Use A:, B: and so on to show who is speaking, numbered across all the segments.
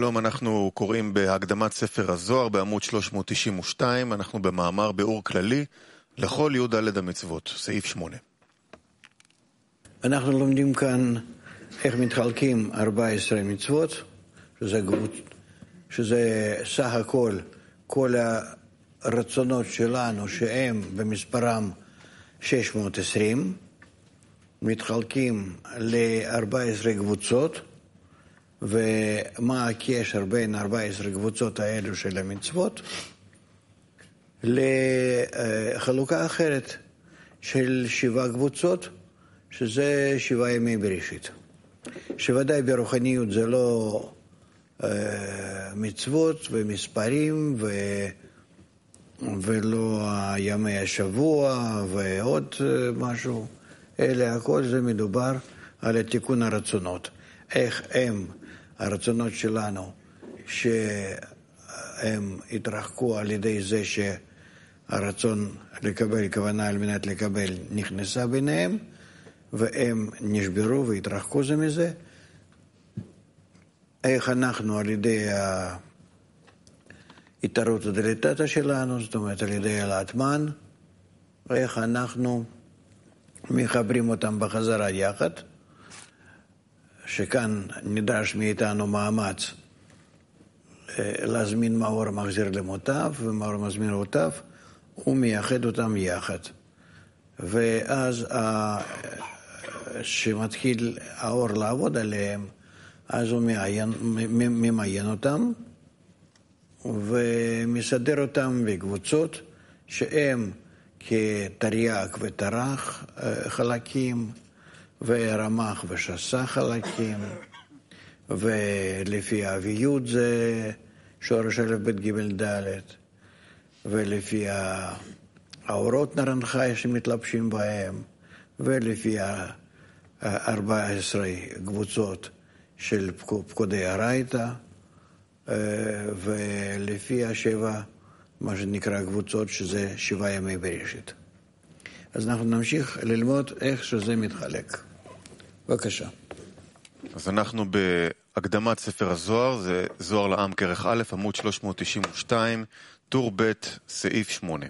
A: שלום, אנחנו קוראים בהקדמת ספר הזוהר בעמוד 392, אנחנו במאמר ביאור כללי לכל י"ד המצוות, סעיף 8.
B: אנחנו לומדים כאן איך מתחלקים 14 מצוות, שזה, שזה סך הכל כל הרצונות שלנו שהם במספרם 620, מתחלקים ל-14 קבוצות, ומה הקשר בין 14 קבוצות האלו של המצוות לחלוקה אחרת של שבע קבוצות, שזה שבעה ימי בראשית. שוודאי ברוחניות זה לא אה, מצוות ומספרים ו... ולא ימי השבוע ועוד משהו, אלא הכל זה מדובר על תיקון הרצונות. איך הם הרצונות שלנו, שהם התרחקו על ידי זה שהרצון לקבל, כוונה על מנת לקבל, נכנסה ביניהם, והם נשברו והתרחקו זה מזה. איך אנחנו על ידי ההתערות הדליטטה שלנו, זאת אומרת על ידי העלאת מן, ואיך אנחנו מחברים אותם בחזרה יחד. שכאן נדרש מאיתנו מאמץ להזמין מאור מחזיר למוטב, ומאור מזמין אותיו, הוא מייחד אותם יחד. ואז כשמתחיל האור לעבוד עליהם, אז הוא מעיין, ממיין אותם ומסדר אותם בקבוצות שהם כתרי"ג וטרח חלקים, ורמ"ח ושס"ה חלקים, ולפי האביות זה שורש א', ב', ג', ד', ולפי האורות נרנחי שמתלבשים בהם, ולפי ה-14 קבוצות של פקודי הרייתא, ולפי השבע, מה שנקרא קבוצות, שזה שבעה ימי בראשית. אז אנחנו נמשיך ללמוד איך שזה מתחלק. בבקשה.
A: אז אנחנו בהקדמת ספר הזוהר, זה זוהר לעם כרך א', עמוד 392, טור ב', סעיף 8.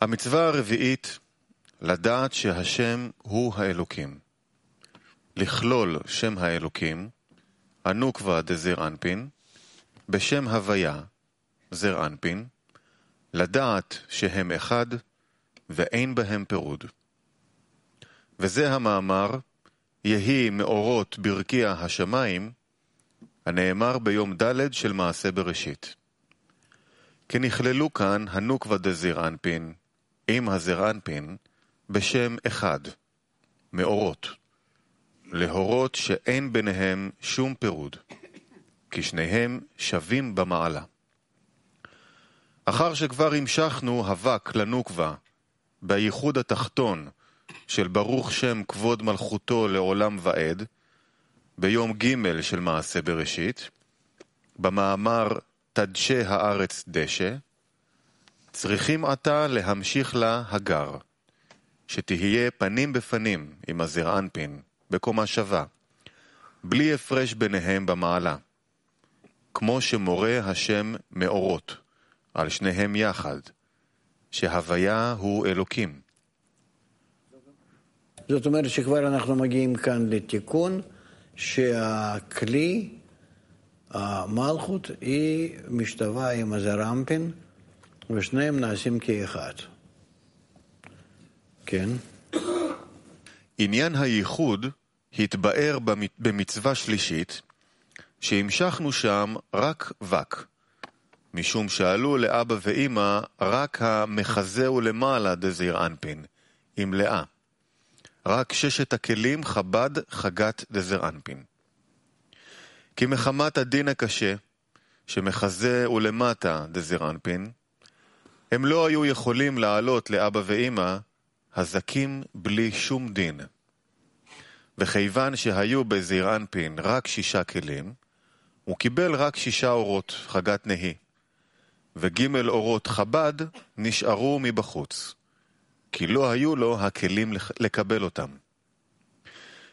A: המצווה הרביעית, לדעת שהשם הוא האלוקים. לכלול שם האלוקים, הנוקבה דזר אנפין, בשם הוויה, זר אנפין, לדעת שהם אחד, ואין בהם פירוד. וזה המאמר, יהי מאורות ברקיע השמיים, הנאמר ביום ד' של מעשה בראשית. כי נכללו כאן הנוקבה דזיר אנפין עם הזר אנפין בשם אחד, מאורות, להורות שאין ביניהם שום פירוד, כי שניהם שווים במעלה. אחר שכבר המשכנו אבק לנוקבה בייחוד התחתון של ברוך שם כבוד מלכותו לעולם ועד, ביום ג' של מעשה בראשית, במאמר תדשה הארץ דשא, צריכים עתה להמשיך לה הגר, שתהיה פנים בפנים עם הזר אנפין, בקומה שווה, בלי הפרש ביניהם במעלה, כמו שמורה השם מאורות, על שניהם יחד, שהוויה הוא אלוקים.
B: זאת אומרת שכבר אנחנו מגיעים כאן לתיקון שהכלי, המלכות, היא משתווה עם הזרמפין ושניהם נעשים כאחד. כן?
A: עניין הייחוד התבאר במצווה שלישית, שהמשכנו שם רק וק, משום שעלו לאבא ואימא רק המחזהו למעלה דזעיר אנפין, עם לאה. רק ששת הכלים חב"ד חגת דזר אנפין. כי מחמת הדין הקשה, שמחזה ולמטה דזר אנפין, הם לא היו יכולים לעלות לאבא ואימא הזקים בלי שום דין. וכיוון שהיו בזעיר אנפין רק שישה כלים, הוא קיבל רק שישה אורות, חגת נהי, וגימל אורות חב"ד נשארו מבחוץ. כי לא היו לו הכלים לקבל אותם.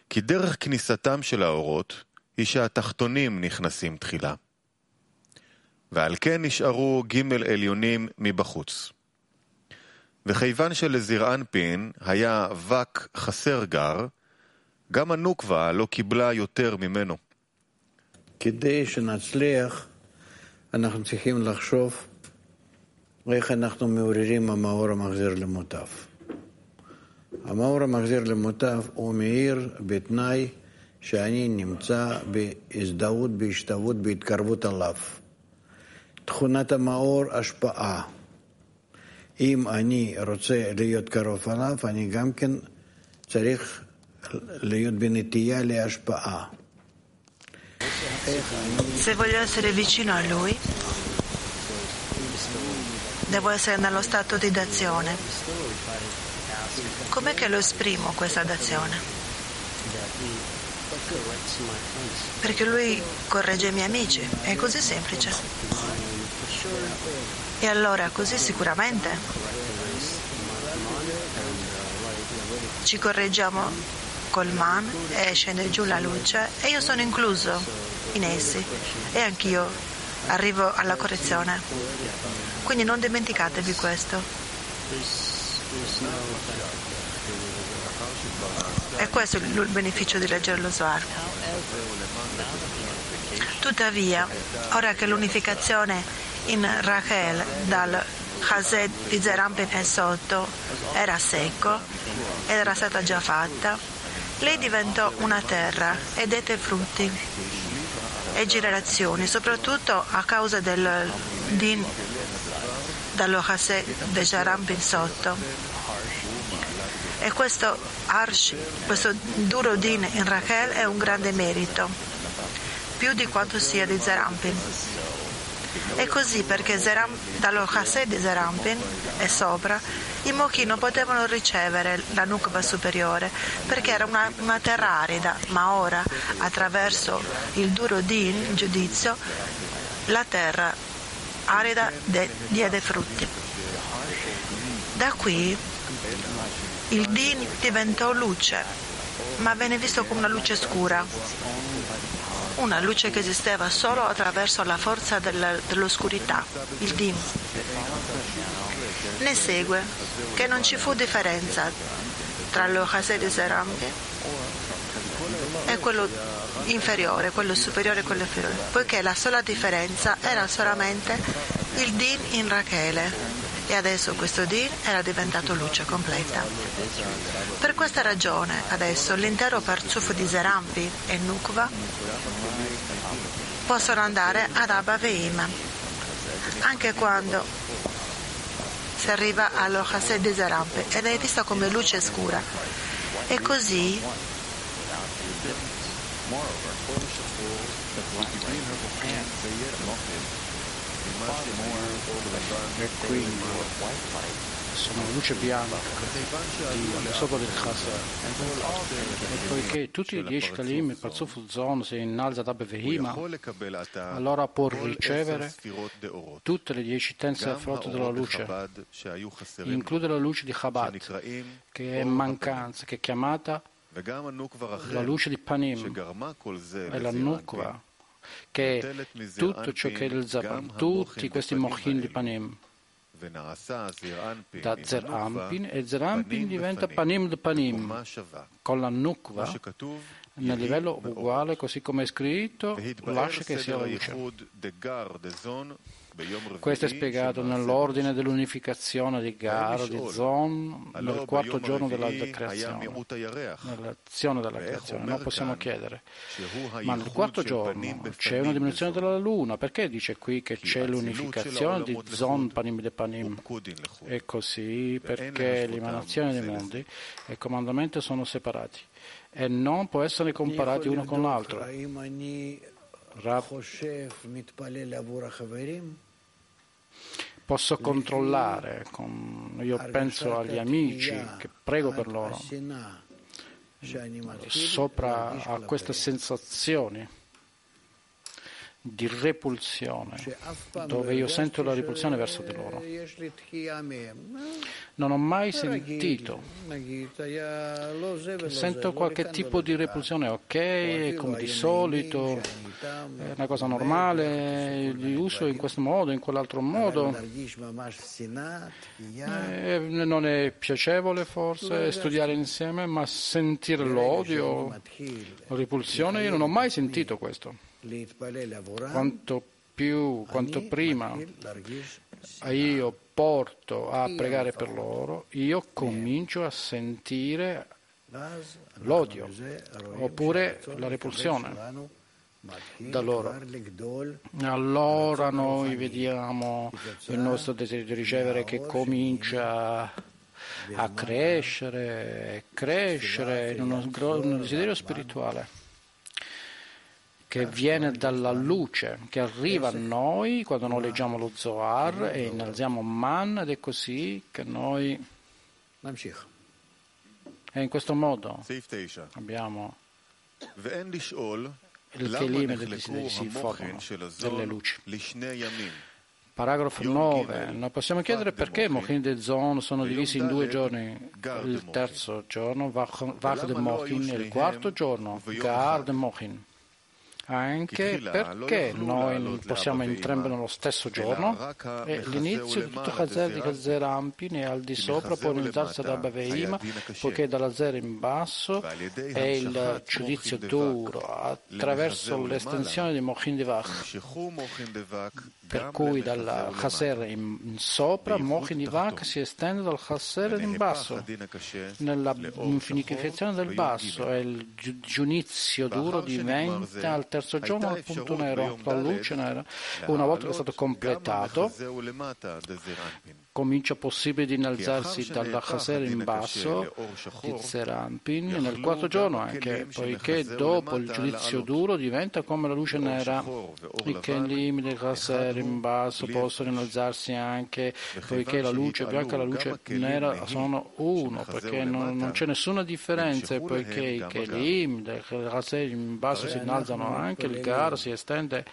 A: כי דרך כניסתם של האורות היא שהתחתונים נכנסים תחילה. ועל כן נשארו ג' עליונים מבחוץ. וכיוון שלזרע אנפין היה וק חסר גר, גם הנוקבה לא קיבלה יותר ממנו.
B: כדי שנצליח, אנחנו צריכים לחשוב איך אנחנו מעוררים המאור המחזיר למוטב. המאור המחזיר למוטב הוא מאיר בתנאי שאני נמצא בהזדהות, בהשתוות, בהתקרבות עליו. תכונת המאור, השפעה. אם אני רוצה להיות קרוב עליו, אני גם כן צריך להיות בנטייה להשפעה.
C: Se voglio essere vicino a lui, devo essere nello stato di dazione. Com'è che lo esprimo questa dazione? Perché lui corregge i miei amici, è così semplice. E allora così sicuramente ci correggiamo col man e scende giù la luce e io sono incluso in essi e anch'io arrivo alla correzione. Quindi non dimenticatevi questo. E questo è il beneficio di leggere lo Svar. Tuttavia, ora che l'unificazione in Rachel dal Chazed di Zerampin e sotto era secco ed era stata già fatta, lei diventò una terra e dette frutti e generazioni, soprattutto a causa del din dallo Chased di Zerampin sotto. E questo Arsh, questo duro din in Rachel è un grande merito, più di quanto sia di Zerampin. E così perché Zeram, dallo Chased di Zerampin e sopra i mochi non potevano ricevere la nukva superiore perché era una, una terra arida, ma ora attraverso il duro din, giudizio, la terra arida de, diede frutti. Da qui il din diventò luce, ma venne visto come una luce scura, una luce che esisteva solo attraverso la forza del, dell'oscurità, il din. Ne segue che non ci fu differenza tra lo Hased e Zerambi e quello inferiore, quello superiore e quello inferiore, poiché la sola differenza era solamente il din in Rachele e adesso questo din era diventato luce completa. Per questa ragione adesso l'intero parzufo di Zerampi e Nukva possono andare ad Abba Veim, anche quando si arriva allo Chased di Zerampi ed è vista come luce scura. E così
D: e quindi sono luce bianca di sopra del Chassid e poiché tutti i dieci Kalim e Parzuf Zon si innalza da Bevehima allora può ricevere tutte le dieci tense frotte della luce include la luce di Chabad che è mancanza che è chiamata la luce di Panim e la Nukva che tutto ciò che è il Zaban, tutti questi mochin di Panim, da Zerampin e Zerampin diventa Panim. Di Panim, con la Nukva nel livello uguale, così come è scritto, lascia che sia luce. Questo è spiegato nell'ordine dell'unificazione di Gar, di Zon, nel quarto giorno della creazione, nell'azione della creazione. Non possiamo chiedere. Ma nel quarto giorno c'è una diminuzione della luna. Perché dice qui che c'è l'unificazione di Zon Panim de Panim? È così perché l'emanazione dei mondi e il comandamento sono separati e non può essere comparati uno con l'altro. Rav, posso controllare, con, io penso agli amici che prego per loro, sopra a queste sensazioni di repulsione, dove io sento la repulsione verso di loro. Non ho mai sentito sento qualche tipo di repulsione, ok, come di solito, è una cosa normale, li uso in questo modo, in quell'altro modo. Eh, non è piacevole forse studiare insieme, ma sentire l'odio, la repulsione, io non ho mai sentito questo. Quanto più, quanto prima io porto a pregare per loro, io comincio a sentire l'odio oppure la repulsione da loro. Allora noi vediamo il nostro desiderio di ricevere che comincia a crescere, crescere in uno, un desiderio spirituale che viene dalla luce, che arriva a noi quando noi leggiamo lo Zohar e innalziamo Man ed è così che noi... E in questo modo abbiamo il Kelim del desiderio si formano delle luci. Paragrafo 9. Non possiamo chiedere perché Mochin e Zon sono divisi in due giorni. Il terzo giorno, Vach de Mochin, e il quarto giorno, Gar de Mochin anche perché noi non possiamo entrambi nello stesso giorno e l'inizio di tutto Chazer di Chazer Ampin è al di sopra può iniziarsi da Baveima poiché dalla zero in basso è il giudizio duro attraverso l'estensione di Mochin Divach per cui dal Chaser in sopra Mochin Divach si estende dal Chaser in basso. Nella infinificazione del basso e il giudizio duro diventa al terzo giorno al punto nero, la luce nera. Una volta che è stato completato, comincia possibile di innalzarsi dalla Chaser in basso di Zerampin nel quarto giorno anche, poiché dopo il giudizio duro diventa come la luce nera. I Kelim del Chaser in basso possono innalzarsi anche, poiché la luce bianca e la luce nera sono uno, perché non, non c'è nessuna differenza, poiché i Kelim del Chaser in basso si innalzano anche, il Gar si estende.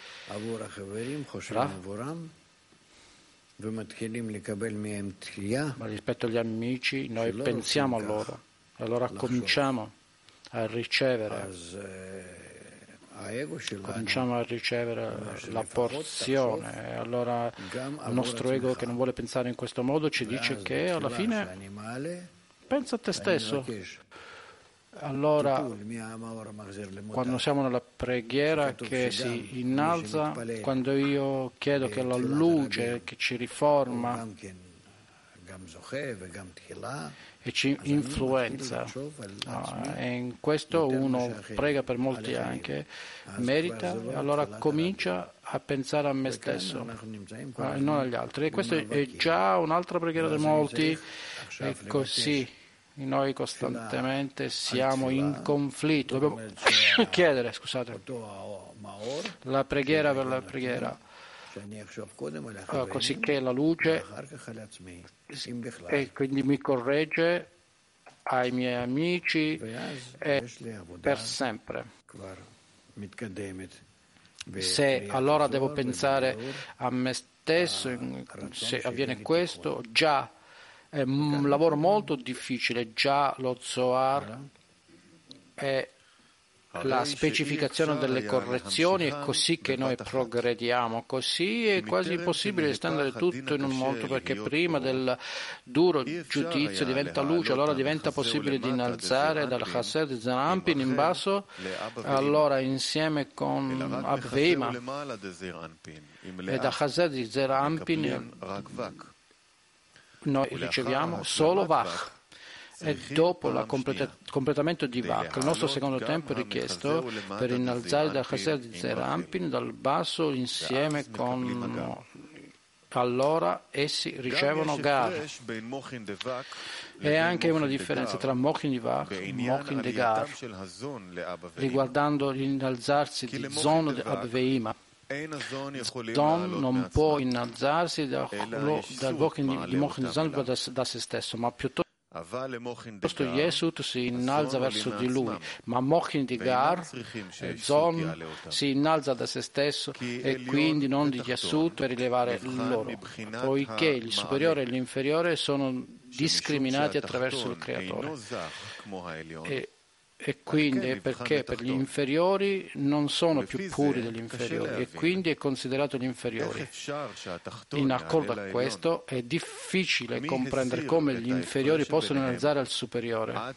D: Ma rispetto agli amici noi pensiamo a loro. E allora cominciamo a ricevere cominciamo a ricevere la porzione. e allora il nostro ego che non vuole pensare in questo modo ci dice che alla fine pensa a te stesso allora, quando siamo nella preghiera che si innalza, quando io chiedo che la luce che ci riforma e ci influenza, e in questo uno prega per molti anche, merita, allora comincia a pensare a me stesso. e non agli altri. E questa è già un'altra preghiera di molti, è così noi costantemente siamo in conflitto. Dobbiamo chiedere, scusate, la preghiera per la preghiera, così che la luce e quindi mi corregge ai miei amici e per sempre. Se allora devo pensare a me stesso, se avviene questo, già è un lavoro molto difficile, già lo Zohar è la specificazione delle correzioni è così che noi progrediamo, così è quasi impossibile estendere tutto in un mondo perché prima del duro giudizio diventa luce, allora diventa possibile di innalzare dal Chased di Zerampin in basso, allora insieme con Abveima e da Chased di Zerampin noi riceviamo solo Vach. E dopo il completamento di Vach, il nostro secondo tempo è richiesto per innalzare da Chaser di Zerampin dal basso insieme con allora essi ricevono Gar. E anche una differenza tra Mochin di Vach e Mochin de Gar riguardando l'innalzarsi di Zon di Abveima. Don non può innalzarsi dal, dal di Mochin da, da se stesso, ma piuttosto Questo Yesut si innalza verso di lui, ma Mochin di Gar, Zon, si innalza da se stesso e quindi non di Yesut per rilevare loro, poiché il superiore e l'inferiore sono discriminati attraverso il Creatore. E e quindi è perché per gli inferiori non sono più puri degli inferiori e quindi è considerato gli inferiori. In accordo a questo è difficile comprendere come gli inferiori possono innalzare al superiore,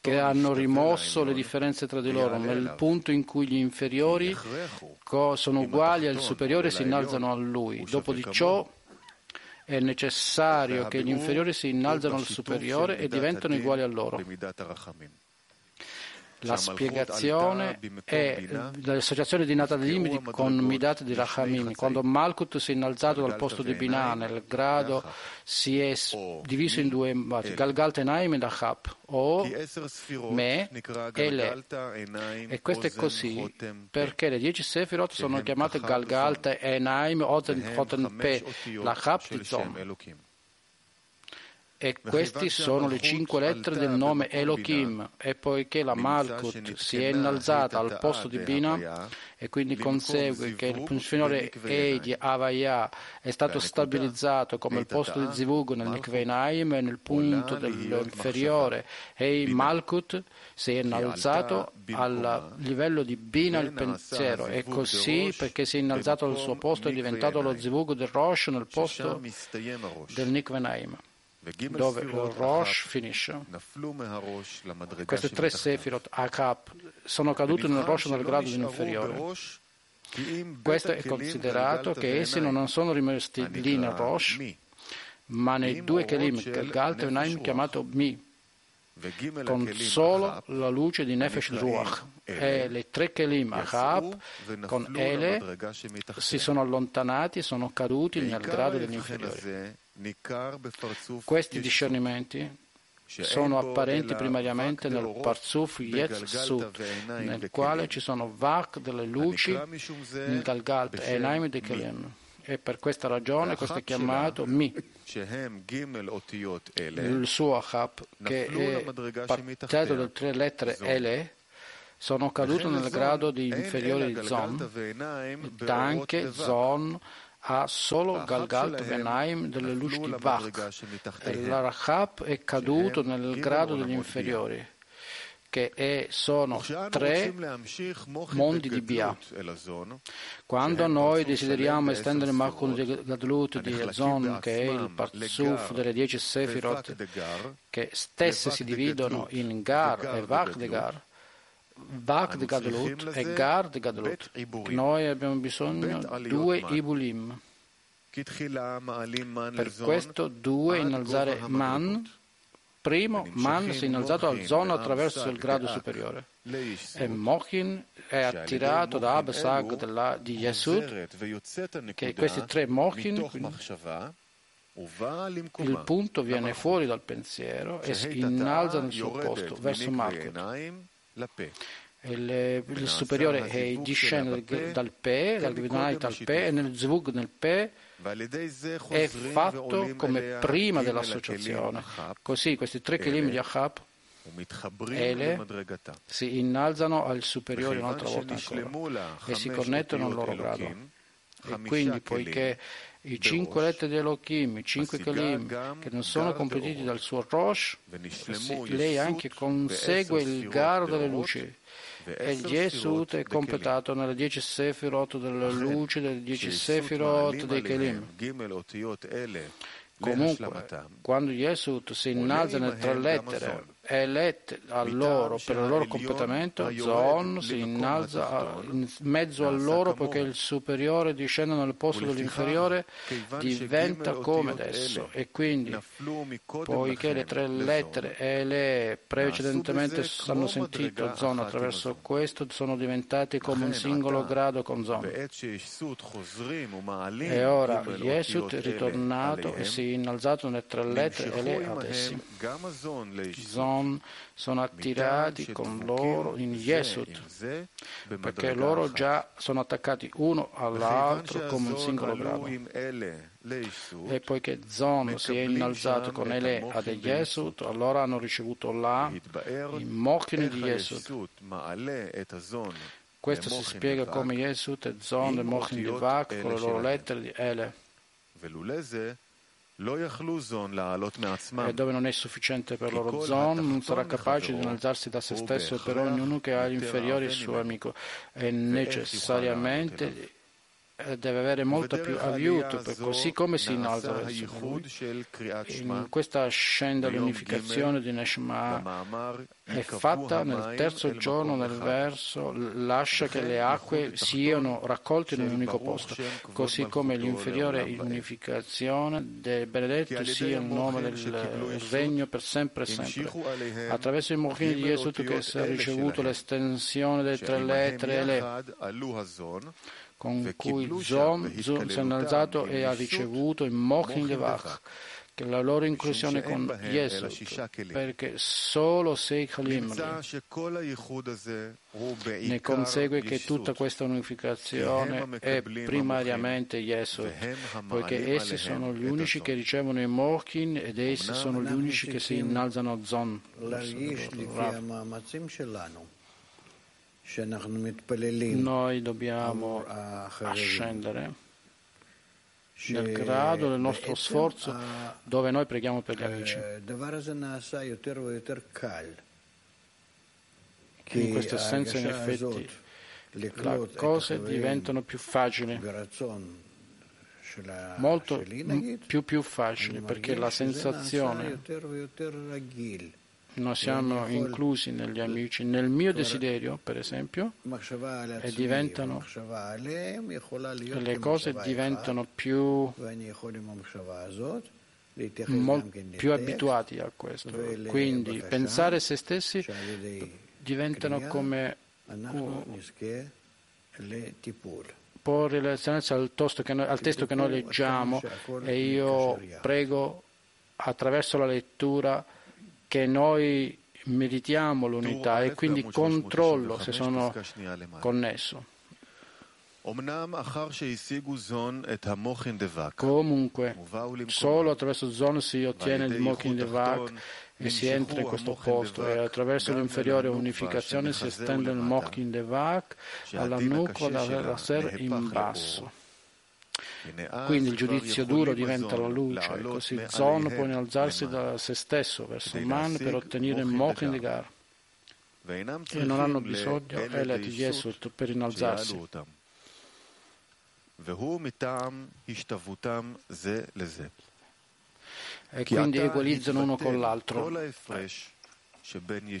D: che hanno rimosso le differenze tra di loro, nel punto in cui gli inferiori sono uguali al superiore si innalzano a lui. Dopo di ciò è necessario che gli inferiori si innalzano al superiore e diventano uguali a loro. La spiegazione è l'associazione di Natalim con Midat di Rachamim. Quando Malkut si è innalzato dal posto di Binah, nel grado si è diviso in due Galgal Tenaim e Achab, o Me e Le. E questo è così perché le dieci Sefirot sono chiamate Galgal Tenaim, Oten, Oten Pe, l'Achab di Zom. E queste sono le cinque lettere del nome Elohim. E poiché la Malkut si è innalzata al posto di Bina e quindi consegue che il finore E di Avaya è stato stabilizzato come il posto di Zivug nel Nikveinaim e nel punto dell'inferiore E Malkut si è innalzato al livello di Bina il pensiero. E così perché si è innalzato al suo posto è diventato lo Zivug del Rosh nel posto del Nikveinaim dove il Rosh finisce. Queste tre Sefirot Akap sono cadute nel Rosh nel grado inferiore. Questo è considerato che essi non sono rimasti lì nel Rosh, ma nei due Kelim, Galgal e Naim chiamato Mi, con solo la luce di Nefesh Ruach e le tre Kelim Ahab con Ele si sono allontanati e sono caduti nel grado degli inferiori. Questi discernimenti sono apparenti primariamente nel Parzuf Yetzut, nel quale ci sono Vak delle luci, in Galgalt e Enaim de Kelem. E per questa ragione questo è chiamato Mi. Il suo Achab, che è partito dalle tre lettere Ele, sono caduti nel grado di inferiore di Zon, ed anche Zon ha solo Galgalt Venaim delle luci di Bach e l'Arachab è caduto nel grado degli inferiori che è, sono tre mondi di Bia. Quando noi desideriamo estendere il Malkun Gadlut di Azon, che è il Parzuf delle dieci Sefirot, che stesse si dividono in Gar e Vach Vak di Gadlut e Gar di Gadlut. Noi abbiamo bisogno di due Ibulim. Per questo due innalzare Man. Primo, Man si è innalzato al zona attraverso il grado superiore. E Mochin è attirato da Abesag di Yesud, che questi tre Mochin il punto viene fuori dal pensiero e si innalza nel suo posto verso Malkut. Il, il superiore è, discende dal Pe, dal Gvidonait al Pe, e nel Zvug nel Pe è fatto come prima dell'associazione. Così questi tre Kelim di Achab Ele si innalzano al superiore un'altra volta ancora e si connettono al loro grado. E quindi, poiché i cinque lettere di Elohim, i cinque Kelim, che non sono completati dal suo Rosh, lei anche consegue il Gar delle luci. E il Yesut è completato nelle dieci Sefirot della luce, delle dieci Sefirot dei Kelim. Comunque, quando Yesut si innalza nelle tre lettere elette a loro per il loro completamento, Zon si innalza in mezzo a loro poiché il superiore discende nel posto dell'inferiore, diventa come adesso. e quindi poiché le tre lettere e le precedentemente hanno sentito Zon attraverso questo sono diventati come un singolo grado con Zon. E ora Yesut è ritornato e si è innalzato nelle tre lettere e le ad essi. Zon Zon sono attirati con loro in Yesut, perché loro già sono attaccati uno all'altro come un singolo grado. E poiché Zon si è innalzato con Ele ad Yesut, allora hanno ricevuto là i Mochin di Yesut. Questo si spiega come Yesut e Zon e Mochin di Vak con le loro lettere di Ele. E dove non è sufficiente per loro Zon, non sarà capace di innalzarsi da se stesso e per ognuno che ha l'inferiore il suo amico. E necessariamente deve avere molto più aiuto, così come si innalza verso lui. In questa ascenda l'unificazione di Neshama è fatta nel terzo giorno nel verso lascia che le acque siano raccolte in un unico posto, così come l'inferiore in unificazione del benedetto sia il nome del regno per sempre e sempre. Attraverso il Mochin di Gesù che ha ricevuto l'estensione delle tre lettere le con cui Zom, Zom si è innalzato e ha ricevuto il Mochin Levach, che è la loro inclusione con Yesod, perché solo sei Kalimri ne consegue che tutta questa unificazione è primariamente Yesod, poiché essi sono gli unici che ricevono il Mochin ed essi sono gli unici che si innalzano a Zon. Noi dobbiamo ascendere nel grado del nostro sforzo dove noi preghiamo per gli amici. In questo senso, in effetti, le cose diventano più facili, molto più, più facili, perché la sensazione noi siamo inclusi negli amici, nel mio desiderio, per esempio, e diventano, le cose diventano più, più abituati a questo. Quindi pensare a se stessi diventano come porre relazionarsi al, al testo che noi leggiamo e io prego attraverso la lettura che noi meritiamo l'unità e quindi controllo se sono connesso. Comunque, solo attraverso Zon si ottiene il Mochin Devak e si entra in questo posto e attraverso l'inferiore unificazione si estende il Mochin Devak alla nuca da Ser in basso. Quindi il giudizio duro diventa la luce, così. Zon può innalzarsi da se stesso verso Man per ottenere il Mochin di Gar. E non hanno bisogno Elet Yesut per innalzarsi. E quindi equalizzano uno con l'altro.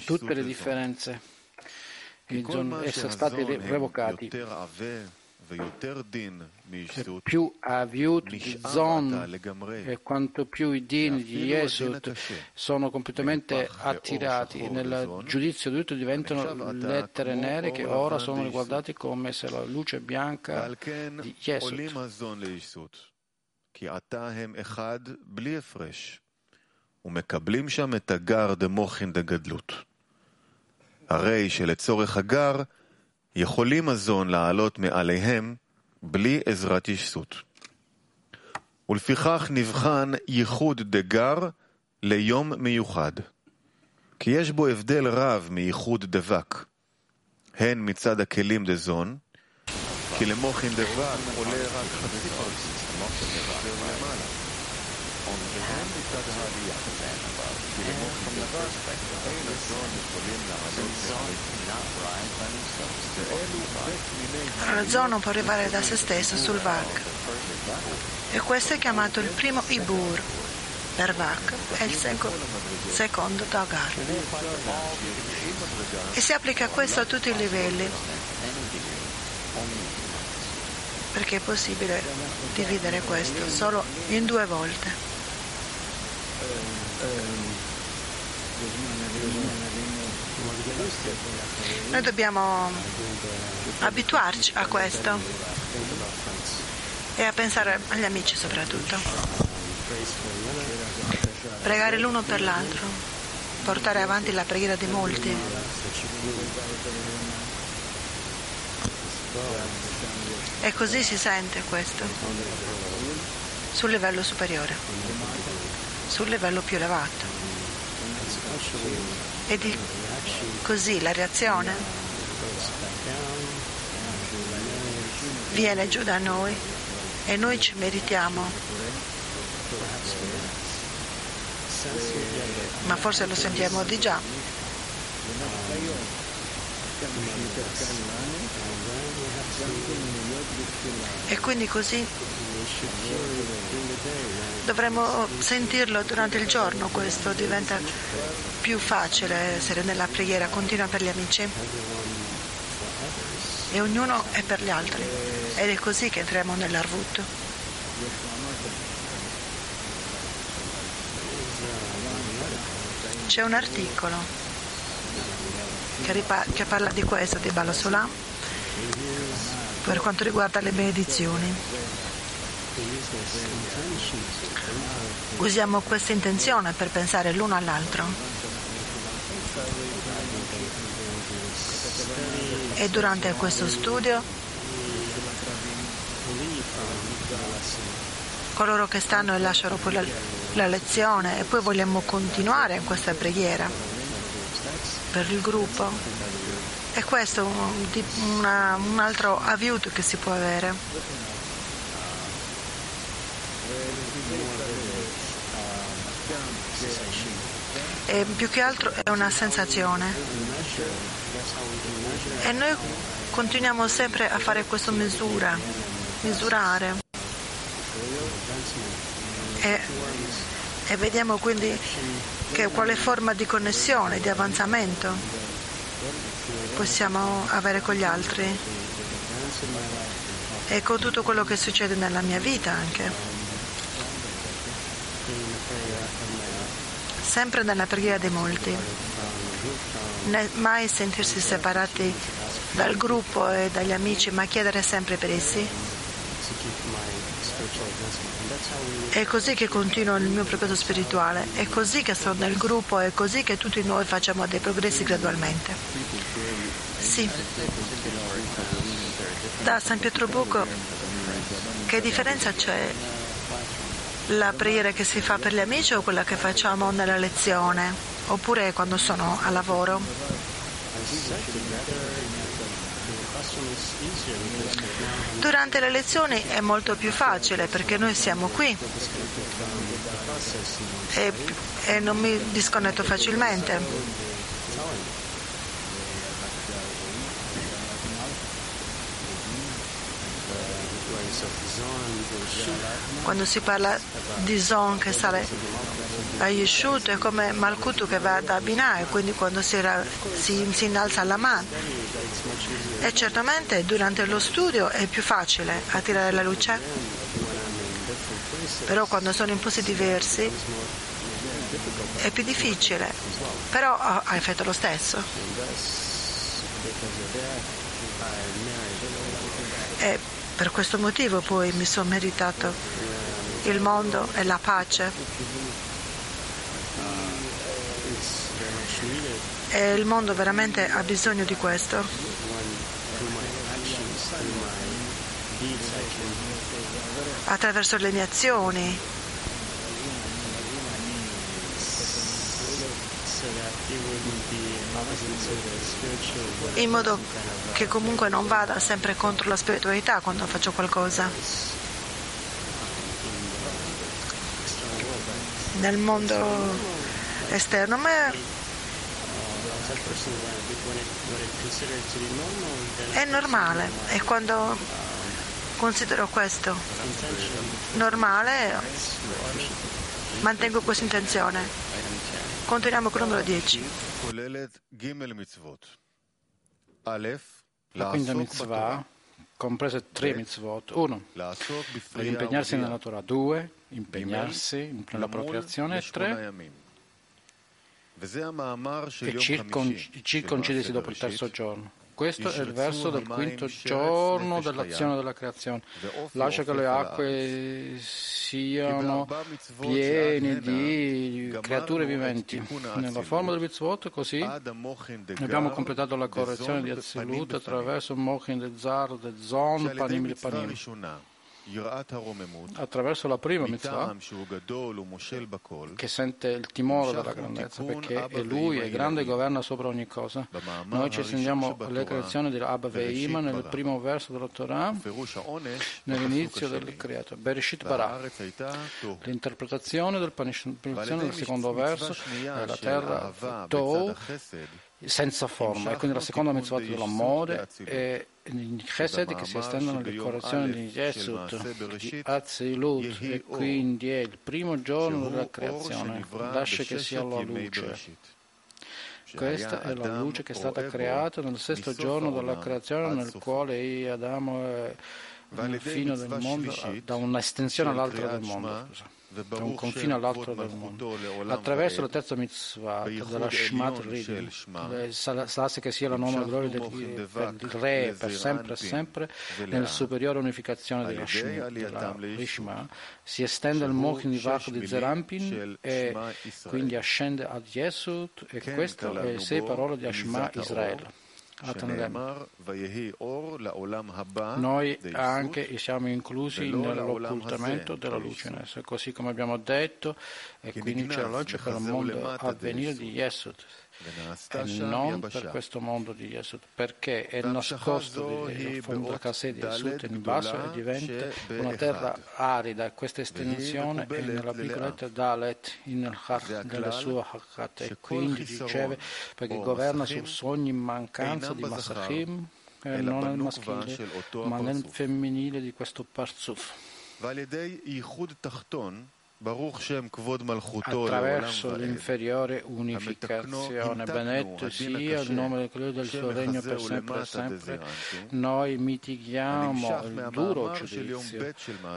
D: Tutte le differenze. Sono state revocati più Aviut di Zon e quanto più i Din di Yesut sono completamente attirati nel giudizio di tutto diventano lettere nere che ora sono riguardate come se la luce bianca di Yesut.
A: ומקבלים שם את הגר דמוחין דגדלות. הרי שלצורך הגר יכולים הזון לעלות מעליהם בלי עזרת ישות. ולפיכך נבחן ייחוד דגר ליום מיוחד, כי יש בו הבדל רב מייחוד דבק, הן מצד הכלים דזון, כי למוחין דבק עולה רק חצי פרצוף, On the hand, it got hardly understand about. You remove from the
C: perspective of the Zone L'ozono può arrivare da se stesso sul VAC e questo è chiamato il primo Ibur per VAC e il seco, secondo Dagar E si applica questo a tutti i livelli perché è possibile dividere questo solo in due volte. Noi dobbiamo abituarci a questo e a pensare agli amici soprattutto. Pregare l'uno per l'altro.
E: portare avanti la preghiera di molti. E così si sente questo sul livello superiore, sul livello più elevato. E di così la reazione viene giù da noi e noi ci meritiamo. Ma forse lo sentiamo di già. E quindi così dovremmo sentirlo durante il giorno, questo diventa più facile essere nella preghiera continua per gli amici e ognuno è per gli altri ed è così che entriamo nell'arvut. C'è un articolo che, ripa- che parla di questo, di Balasolam, per quanto riguarda le benedizioni. Usiamo questa intenzione per pensare l'uno all'altro. E durante questo studio coloro che stanno e lasciano poi la, la lezione e poi vogliamo continuare in questa preghiera per il gruppo. E questo è un, un altro aiuto che si può avere. E più che altro è una sensazione. E noi continuiamo sempre a fare questa misura, misurare. E, e vediamo quindi che quale forma di connessione, di avanzamento possiamo avere con gli altri e con tutto quello che succede nella mia vita anche. Sempre nella preghiera dei molti, né mai sentirsi separati dal gruppo e dagli amici, ma chiedere sempre per essi. È così che continuo il mio progresso spirituale, è così che sono nel gruppo, è così che tutti noi facciamo dei progressi gradualmente. Sì. Da San Pietroburgo, che differenza c'è? La preghiera che si fa per gli amici o quella che facciamo nella lezione? Oppure quando sono a lavoro? Durante le lezioni è molto più facile perché noi siamo qui e, e non mi disconnetto facilmente. Quando si parla di Zon che sale a Yeshut è come Malkutu che va da Binah, quindi quando si, si, si innalza la mano. E certamente durante lo studio è più facile attirare la luce, però quando sono in posti diversi è più difficile, però ha effetto lo stesso. E per questo motivo poi mi sono meritato il mondo e la pace. E il mondo veramente ha bisogno di questo. Attraverso le mie azioni. In modo che comunque non vada sempre contro la spiritualità quando faccio qualcosa. Nel mondo esterno, ma è normale e quando considero questo normale mantengo questa intenzione. Continuiamo con il numero 10.
D: La quinta mitzvah comprese tre mitzvot. Uno, impegnarsi nella Torah. Due, impegnarsi nella propria azione. Tre, e circon- circoncidersi dopo il terzo giorno. Questo è il verso del quinto giorno dell'azione della creazione. Lascia che le acque siano piene di creature viventi. Nella forma del mitzvot, così abbiamo completato la correzione di Azilut attraverso Mochin de Zar, de Zon, Panim le Panim attraverso la prima mitzvah che sente il timore della grandezza perché è lui è grande e governa sopra ogni cosa. noi ci estendiamo alle creazioni di Abba Veima nel primo verso della Torah nell'inizio del creato Bereshit Bara l'interpretazione del punizione del secondo verso è la terra Tou senza forma, e quindi la seconda mitzvah dell'amore è il chesed che si estendono alle correzioni di Yesut, di Azilut, e quindi è il primo giorno della creazione, lascia che sia la luce. Questa è la luce che è stata creata nel sesto giorno della creazione, nel quale Adamo è il fine del mondo, da un'estensione all'altra del mondo. Scusa da un confine all'altro del mondo. Attraverso la terza mitzvah della Shmat Ridin, salase che sia la nuova gloria del, del Re per sempre e sempre, nella superiore unificazione della, Rishma, si estende il Mochin di Vach di Zerampin e quindi ascende ad Yesut e queste sono le sei parole di Ashma Israele. Noi anche siamo inclusi nell'occultamento della luce così come abbiamo detto, e quindi c'è la luce per il mondo a venire di Yesod non per questo mondo di Yesod, perché è nascosto nel fondo della casa di Yesod in basso e diventa una terra arida. e Questa estensione è nella piccoletta Dalet, in Har della sua Hakkat, e quindi riceve perché governa su ogni mancanza di Masachim, e non nel maschile, ma nel femminile di questo Parzuf attraverso l'inferiore unificazione. Benedetto sia il nome del suo regno per sempre e sempre. Noi mitighiamo il duro giudizio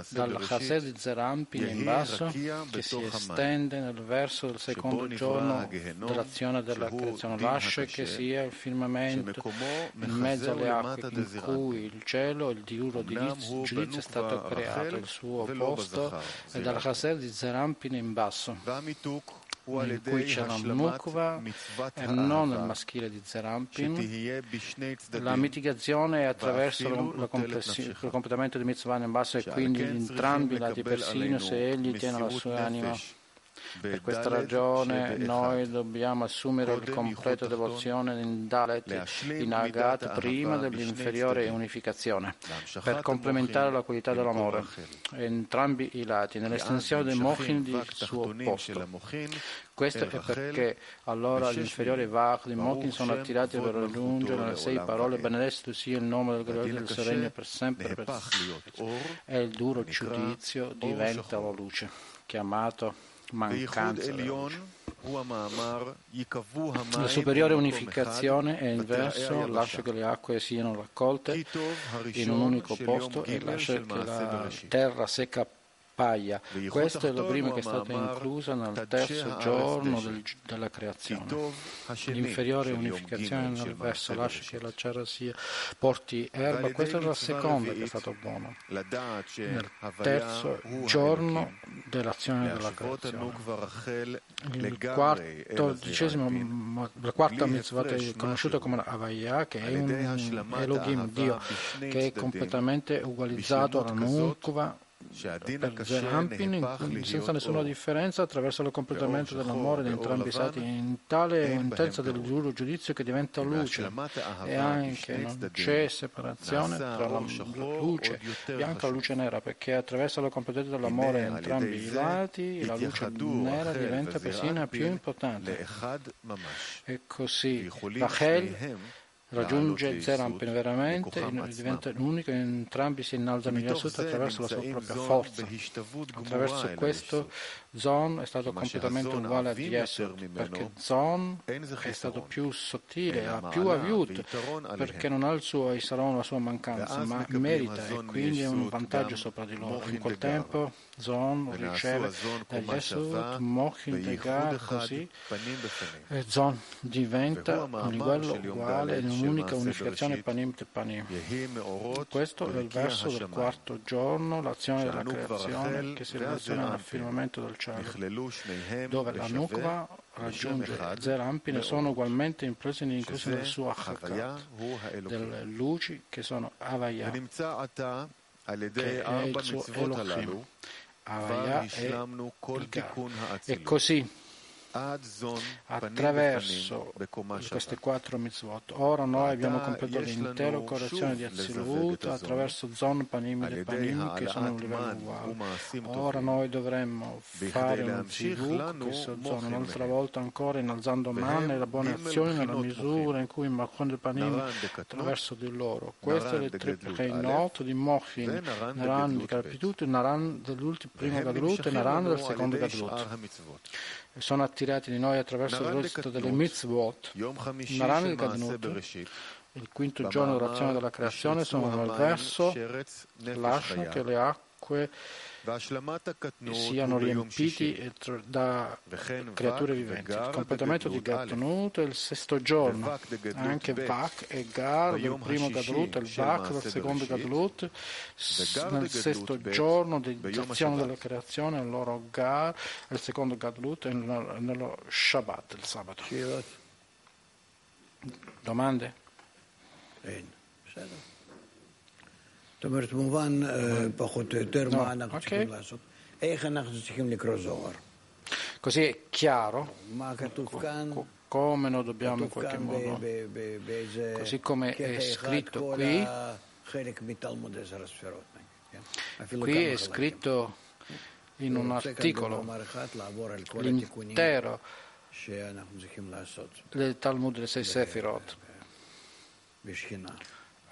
D: dal Chased di Zerampin in basso che si estende nel verso del secondo giorno dell'azione della creazione. Lascia che sia il firmamento in mezzo alle acque in cui il cielo, il duro giudizio è stato creato, il suo posto è dal Chased di Zerampin in basso, in cui c'è la Nukva e non il maschile di Zerampin. La mitigazione è attraverso il completamento di Mitzvah in basso e quindi entrambi i lati persino se egli tiene la sua anima. Per questa ragione noi dobbiamo assumere il completo devozione in Dalet, in Agat, prima dell'inferiore unificazione, per complementare la qualità dell'amore, entrambi i lati, nell'estensione del Mochin di suo posto. Questo è perché allora l'inferiore Vach di Mochin sono attirati per raggiungere le sei parole. Benedetto sia il nome del gloria del suo regno per sempre per e il duro giudizio diventa la luce, chiamato mancanza la superiore unificazione è il verso lascia che le acque siano raccolte in un unico posto e lascia che la terra secca paia. Questa è la prima che è stata inclusa nel terzo giorno del, della creazione. L'inferiore unificazione nel verso lascia che la terra sia porti erba. Questa è la seconda che è stata buona. Nel terzo giorno dell'azione della creazione. Il quattordicesimo, la quarta mitzvah è conosciuta come Avaya, che è un Elohim, Dio, che è completamente ugualizzato alla Nukva per Zerampin senza nessuna differenza attraverso il completamento dell'amore di entrambi i stati in tale intensa del duro giudizio che diventa luce. e anche non c'è separazione tra la luce bianca e la luce nera perché attraverso il completamento dell'amore in entrambi i lati la luce nera diventa persino più importante. E così. Rachel raggiunge Zerampin veramente, diventa unico e entrambi si innalzano in Yasut attraverso la sua propria forza. Attraverso questo Zon è stato completamente uguale a Yesod, perché Zon è stato più sottile, ha più aiuto, perché non ha il suo Isaron, la sua mancanza, ma merita e quindi è un vantaggio sopra di loro. In quel tempo Zon riceve da Yesod, Moch integra così, e Zon diventa un livello uguale in un un'unica unificazione panim te panim. Questo è il verso del quarto giorno, l'azione della creazione che si relaziona al firmamento del cielo, dove la Nukva raggiunge Zerampine sono ugualmente imprese e incluse nel suo Achakat, delle luci che sono Avaya, che è il suo Elohim. Avaya è il Gar. E così attraverso queste quattro mitzvot. Ora noi abbiamo completato l'intera correzione di Azilut attraverso Zon Panim e Panim che sono a un livello uguale. Ora noi dovremmo fare un zivuk, questo Zon, un'altra volta ancora innalzando man e la buona azione nella misura in cui Makon e Panim attraverso di loro. Queste le tre Pecheinot di Mochin, Naran di Capitut, Naran dell'ultimo primo Gadlut e Naran del secondo Gadlut sono attirati di noi attraverso il resto delle mitzvot. Naran il Gadnut, il quinto giorno dell'azione della creazione, sono nel verso, lascia che le acque siano riempiti da creature viventi. Il completamento di Gatnut è il sesto giorno, anche Vak e Gar del primo Gadlut e il Vak del secondo Gadlut nel sesto giorno di azione della creazione, il loro Gar, il secondo Gadlut e nello Shabbat, il sabato. Domande? Bene.
B: Okay.
D: Così è chiaro? come lo dobbiamo in qualche modo, così come è scritto qui, qui è scritto in un articolo. l'intero del Talmud del Sei Sefirot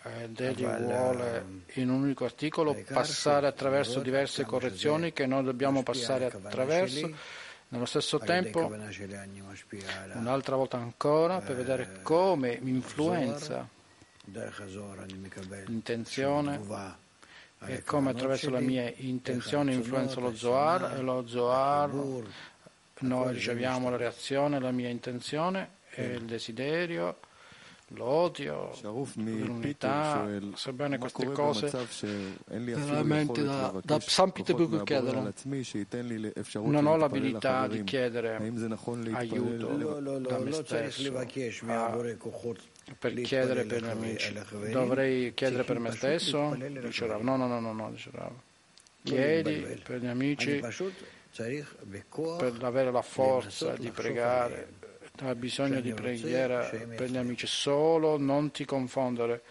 D: ed egli vuole in un unico articolo passare attraverso diverse correzioni che noi dobbiamo passare attraverso. nello stesso tempo un'altra volta ancora per vedere come influenza l'intenzione e come attraverso la mia intenzione influenza lo Zohar e lo Zohar noi riceviamo la reazione, la mia intenzione e il desiderio l'odio, l'unità, sebbene queste cose veramente da, da San Pietroburgo chiedono. Non ho l'abilità di chiedere aiuto da me stesso per chiedere per gli amici. Dovrei chiedere per me stesso? Dice Rav. No, no, no, no, no dice Rav. Chiedi per gli amici per avere la forza di pregare ha bisogno di preghiera per gli amici, solo non ti confondere.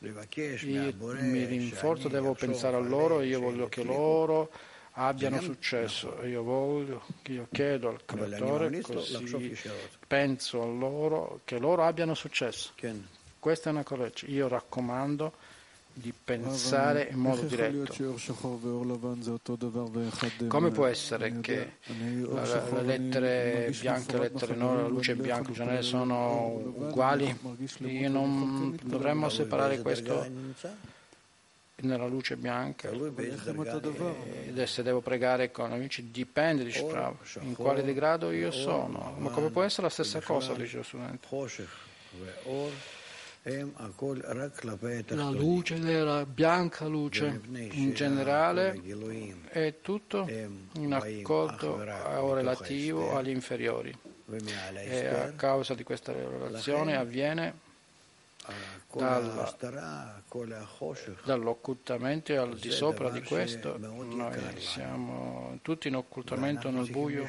D: Io mi rinforzo, devo pensare a loro, io voglio che loro abbiano successo, io voglio, io chiedo al creatore, così penso a loro, che loro abbiano successo. Questa è una correzione. Io raccomando di pensare in modo diretto. Come può essere che le lettere bianche, le lettere nere, la luce bianca e nere sono uguali? Io non dovremmo separare questo nella luce bianca. E se devo pregare con amici dipende dice bravo in quale degrado io sono. Ma come può essere la stessa cosa dice lo studente la luce della bianca luce in generale è tutto in accordo o relativo agli inferiori. E a causa di questa relazione avviene dall'occultamento e al di sopra di questo noi siamo tutti in occultamento nel buio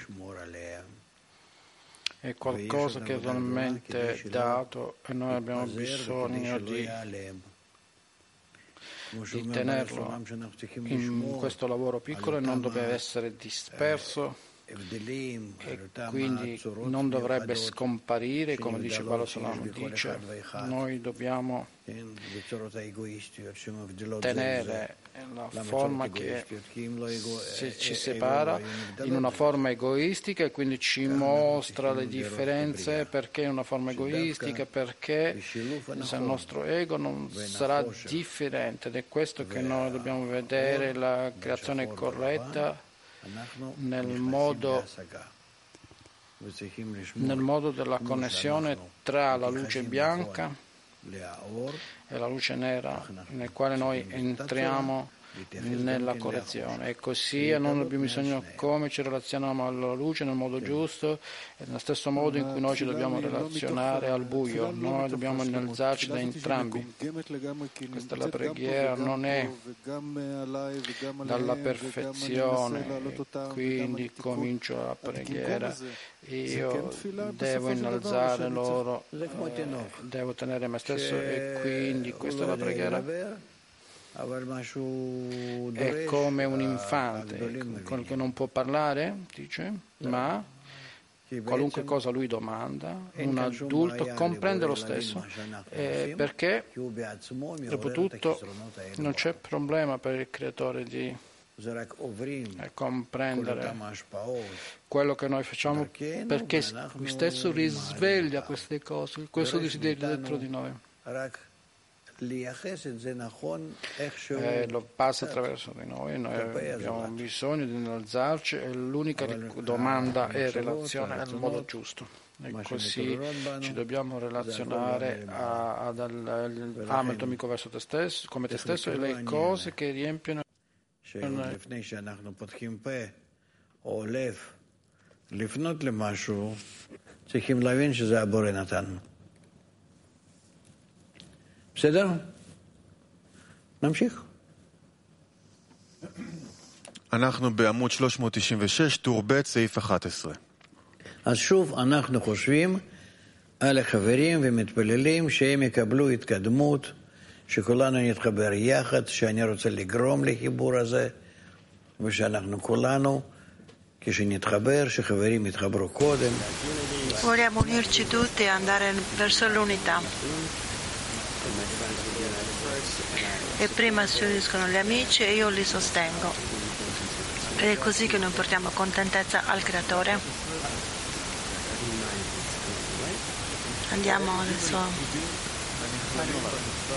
D: è qualcosa che è realmente dato e noi abbiamo bisogno di, di tenerlo in questo lavoro piccolo e non deve essere disperso. e quindi non dovrebbe scomparire come dice Paolo Solano dice noi dobbiamo tenere la forma che ci separa in una forma egoistica e quindi ci mostra le differenze perché in una forma egoistica perché se il nostro ego non sarà differente ed è questo che noi dobbiamo vedere la creazione corretta nel modo, nel modo della connessione tra la luce bianca è la luce nera nel quale noi entriamo nella correzione. E così non abbiamo bisogno come ci relazioniamo alla luce nel modo giusto e nello stesso modo in cui noi ci dobbiamo relazionare al buio. noi dobbiamo innalzarci da entrambi. questa è la preghiera non è dalla perfezione. quindi comincio la preghiera. io devo innalzare loro. Eh, devo tenere me stesso e quindi questa è la preghiera è come un infante che non può parlare, dice, ma qualunque cosa lui domanda, un adulto comprende lo stesso, eh, perché dopo tutto non c'è problema per il creatore di eh, comprendere quello che noi facciamo perché lui stesso risveglia queste cose, questo desiderio dentro di noi eh, lo passa attraverso di noi, noi abbiamo bisogno di innalzarci e l'unica domanda è relazione nel modo giusto. E così ci dobbiamo relazionare ad ama il tuo amico verso te stesso, come te stesso e le cose che riempiono
B: לפנות למשהו, צריכים להבין שזה הבורא נתן. בסדר? נמשיך.
A: אנחנו בעמוד 396, טור ב', סעיף 11.
B: אז שוב, אנחנו חושבים על החברים ומתפללים שהם יקבלו התקדמות, שכולנו נתחבר יחד, שאני רוצה לגרום לחיבור הזה, ושאנחנו כולנו, כשנתחבר, שחברים יתחברו קודם.
C: Vogliamo unirci tutti e andare verso l'unità. E prima si uniscono gli amici e io li sostengo. Ed è così che noi portiamo contentezza al Creatore. Andiamo adesso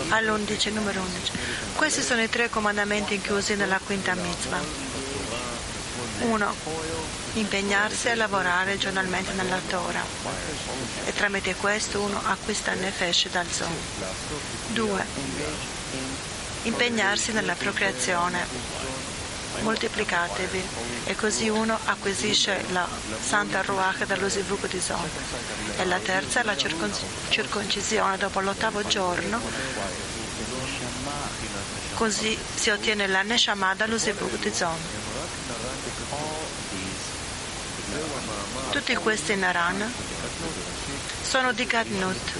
C: all'11, numero 11. Questi sono i tre comandamenti inclusi nella quinta mitzvah. 1. Impegnarsi a lavorare giornalmente nella Torah e tramite questo uno acquista nefesh dal Zohar. 2 impegnarsi nella procreazione. Moltiplicatevi e così uno acquisisce la santa ruach dallo sviluppo di Zon. E la terza è la circoncisione dopo l'ottavo giorno, così si ottiene la Neshama dallo sviluppo di Zon. Tutti questi Naran sono di Gadnut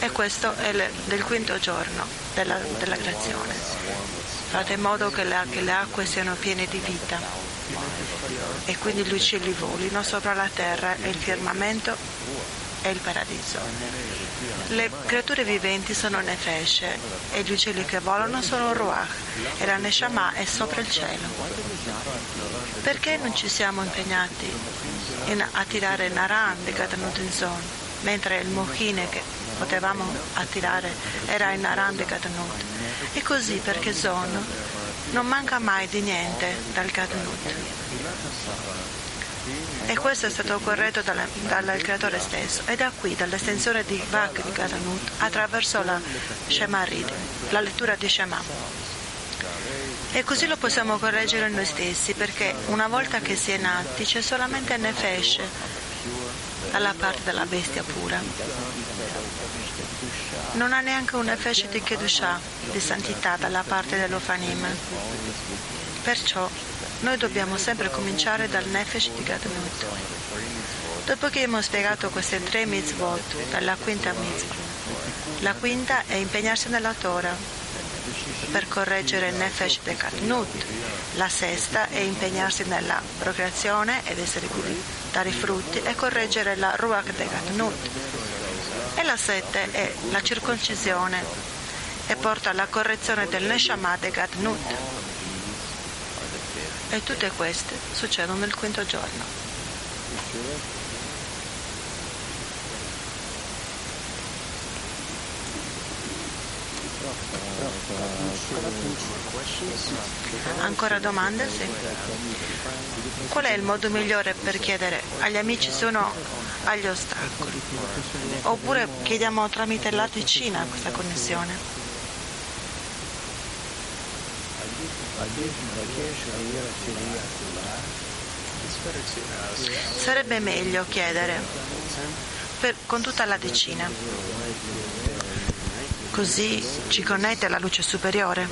C: e questo è le, del quinto giorno della, della creazione. Fate in modo che, la, che le acque siano piene di vita e quindi gli uccelli volino sopra la terra e il firmamento e il paradiso. Le creature viventi sono Nefesh e gli uccelli che volano sono Ruach e la Neshama è sopra il cielo. Perché non ci siamo impegnati in attirare Naran di Gatanut mentre il Mohine che potevamo attirare era in Arande Gadnut. E così perché Zon non manca mai di niente dal Gadnut. E questo è stato corretto dal, dal creatore stesso. E da qui, dall'estensione di Vak di Gadnut, attraverso la Shema Rid, la lettura di Shema. E così lo possiamo correggere noi stessi, perché una volta che si è nati c'è solamente Nefesh dalla parte della bestia pura non ha neanche un nefesh di Kedusha, di santità dalla parte dell'Ofanim. Perciò noi dobbiamo sempre cominciare dal nefesh di Gadnut. Dopo che abbiamo spiegato queste tre mitzvot, dalla quinta mitzvah, la quinta è impegnarsi nella Torah per correggere nefesh di Gadnut. La sesta è impegnarsi nella procreazione ed essere qui, dare frutti e correggere la Ruach de Gadnut e la sette è la circoncisione e porta alla correzione del Neshama de Gadnut. E tutte queste succedono nel quinto giorno. Ancora domande? Sì. Qual è il modo migliore per chiedere agli amici se uno ha gli ostacoli? Oppure chiediamo tramite la ticina questa connessione? Sarebbe meglio chiedere per, con tutta la decina, così ci connette alla luce superiore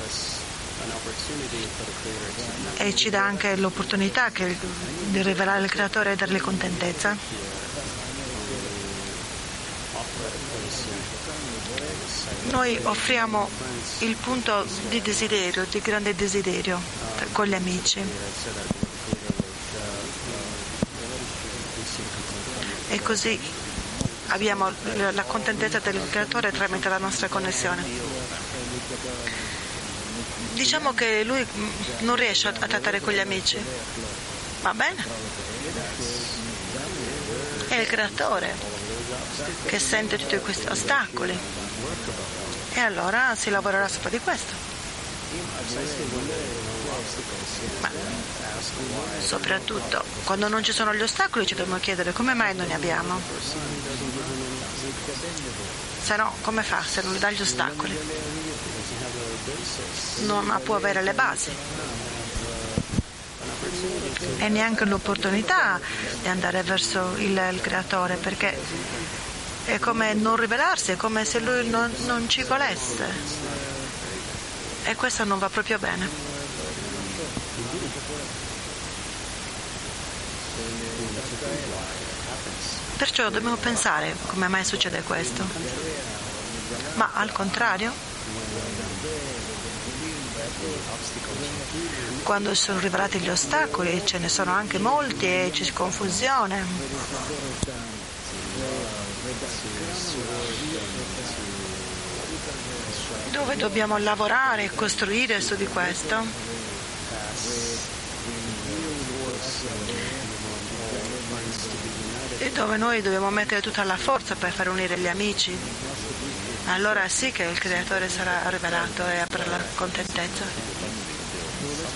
C: e ci dà anche l'opportunità di rivelare il creatore e dargli contentezza. Noi offriamo il punto di desiderio, di grande desiderio con gli amici. E così abbiamo la contentezza del creatore tramite la nostra connessione. Diciamo che lui non riesce a trattare con gli amici. Va bene? È il creatore che sente tutti questi ostacoli. E allora si lavorerà sopra di questo. Ma soprattutto quando non ci sono gli ostacoli ci dobbiamo chiedere come mai non ne abbiamo. Se no, come fa se non gli dà gli ostacoli? Non può avere le basi e neanche l'opportunità di andare verso il, il creatore perché è come non rivelarsi, è come se lui non, non ci volesse. E questo non va proprio bene. Perciò dobbiamo pensare come mai succede questo. Ma al contrario, quando sono rivelati gli ostacoli, ce ne sono anche molti e c'è confusione. Dove dobbiamo lavorare e costruire su di questo? Dove noi dobbiamo mettere tutta la forza per far unire gli amici? Allora sì che il creatore sarà rivelato e avrà la contentezza.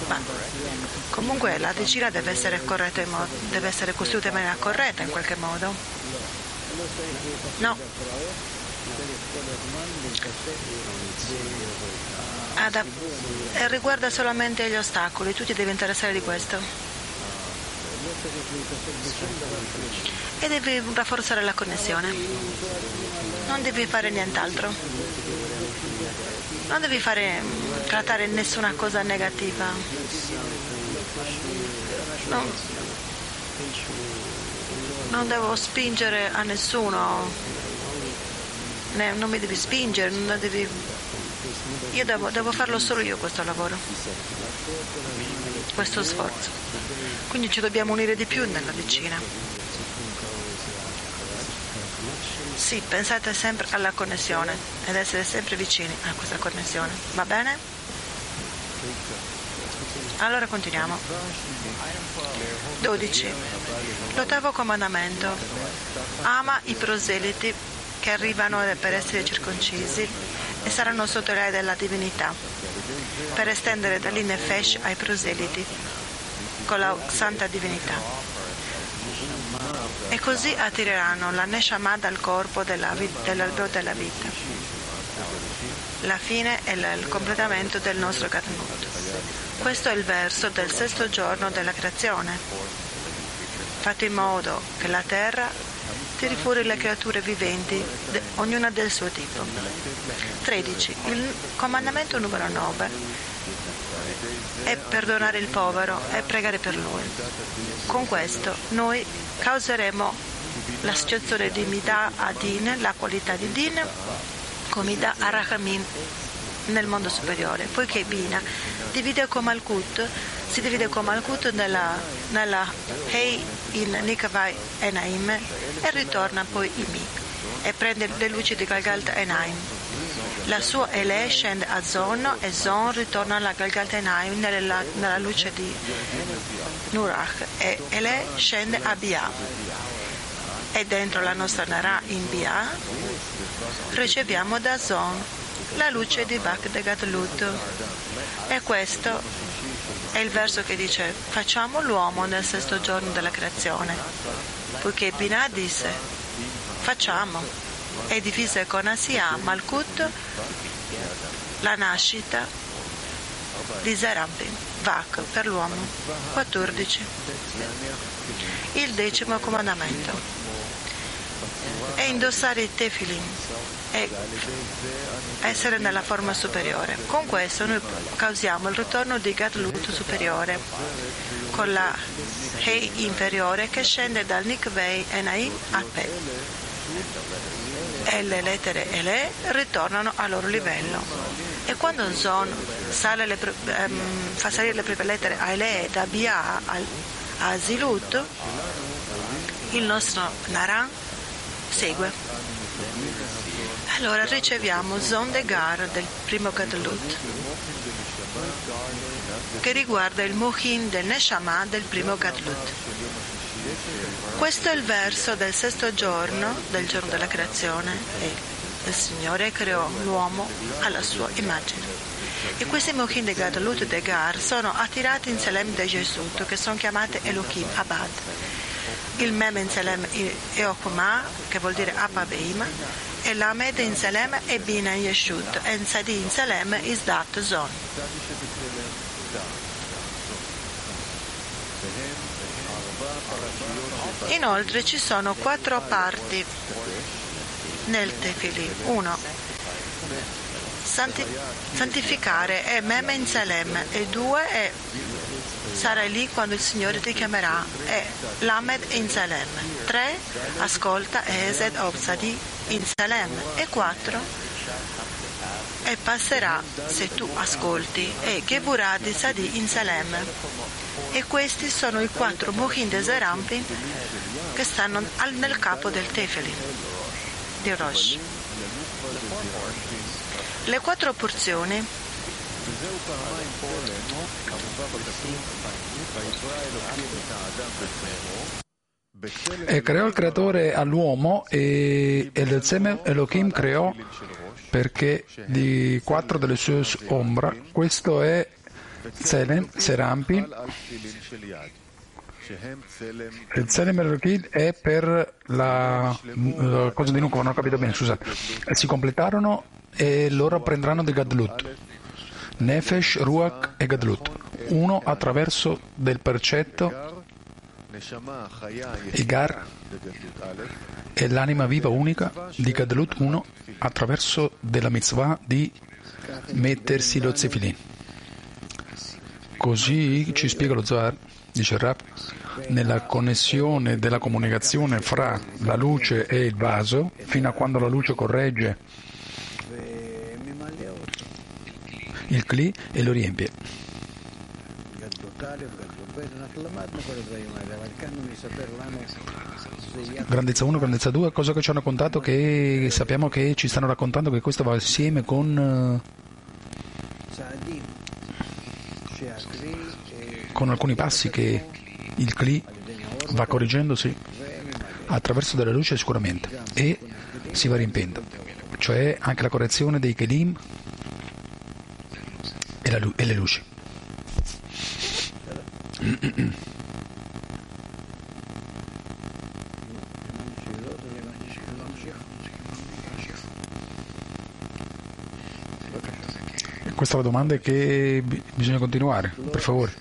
C: Ma comunque la decina deve essere, modo, deve essere costruita in maniera corretta in qualche modo. No. Ada, riguarda solamente gli ostacoli, tu ti devi interessare di questo. E devi rafforzare la connessione. Non devi fare nient'altro. Non devi fare, trattare nessuna cosa negativa. No. Non devo spingere a nessuno. Non mi devi spingere, non devi io devo, devo, farlo solo io questo lavoro, questo sforzo. Quindi ci dobbiamo unire di più nella decina. Sì, pensate sempre alla connessione ed essere sempre vicini a questa connessione. Va bene? Allora continuiamo. 12. L'ottavo comandamento. Ama i proseliti che arrivano per essere circoncisi e saranno sotto l'area della divinità, per estendere dall'Inefesh ai proseliti, con la santa divinità. E così attireranno la Neshama dal corpo della, dell'albero della vita. La fine è il completamento del nostro Gatmut. Questo è il verso del sesto giorno della creazione. Fate in modo che la terra tiri fuori le creature viventi, ognuna del suo tipo. 13. Il comandamento numero 9 è perdonare il povero e pregare per lui. Con questo noi causeremo l'associazione di Midah a Din, la qualità di Din, con Midah a Rahamim nel mondo superiore, poiché Bina divide come Malkut, si divide come Malkut nella, nella Hei in Nikavai e Naim e ritorna poi in Mi e prende le luci di Galgalt e Naim. La sua Ele scende a Zon e Zon ritorna alla Galgalt e Naim nella, nella luce di Nurach e Ele scende a Bia. E dentro la nostra Nara in Bia riceviamo da Zon la luce di Bak de Gatlut. E questo è il verso che dice facciamo l'uomo nel sesto giorno della creazione. Poiché Binah disse facciamo e divise con Asia Malkut la nascita di Zerampin, Vak per l'uomo. 14. Il decimo comandamento è indossare i tefilin e essere nella forma superiore. Con questo noi causiamo il ritorno di Gatlut superiore con la Hei inferiore che scende dal Nikvei e Nai a Pe. E le lettere e le ritornano al loro livello. E quando Zon sale le, ehm, fa salire le prime lettere a Ele da Bia a Zilut, il nostro Naran segue. Allora riceviamo Zon de Gar del primo Gadlut che riguarda il Mohin del Neshama del primo Gadlut. Questo è il verso del sesto giorno, del giorno della creazione, e il Signore creò l'uomo alla sua immagine. E questi Mohin de Gadlut e de Gar sono attirati in Selem de Gesù, che sono chiamate Elohim Abad il Mem in Selem è Okuma, che vuol dire Apaveima, e l'Amed in Selem è Bina in Yeshut, e Sadi in Selem is Dat Zon. Inoltre ci sono quattro parti nel Tefili. Uno, santi- santificare è Mem in Selem e due è sarai lì quando il Signore ti chiamerà e Lamed in Salem. 3. Ascolta Esed Obsadi in Salem. E 4. E passerà se tu ascolti e Geburah di Sadi in Salem. E questi sono i quattro Muhin de Zerampin che stanno nel capo del Tefeli di Rosh. Le quattro porzioni
F: e creò il creatore all'uomo e, il seme Elohim creò perché di quattro delle sue ombra questo è Selem, Serampin il Selem Elohim è per la, la cosa di Nuco, non ho capito bene, scusate. Si completarono e loro prenderanno di Gadlut. Nefesh, Ruach e Gadlut, uno attraverso del percetto Igar e l'anima viva unica di Gadlut 1 attraverso della mitzvah di mettersi lo zefilin. Così ci spiega lo Zohar, dice Rab, nella connessione della comunicazione fra la luce e il vaso, fino a quando la luce corregge il cli e lo riempie. Grandezza 1, grandezza 2, cosa che ci hanno raccontato che sappiamo che ci stanno raccontando che questo va assieme con con alcuni passi che il cli va correggendosi attraverso della luce sicuramente e si va riempiendo, cioè anche la correzione dei kelim e, la, e le luci. Questa è la domanda che bisogna continuare, per favore.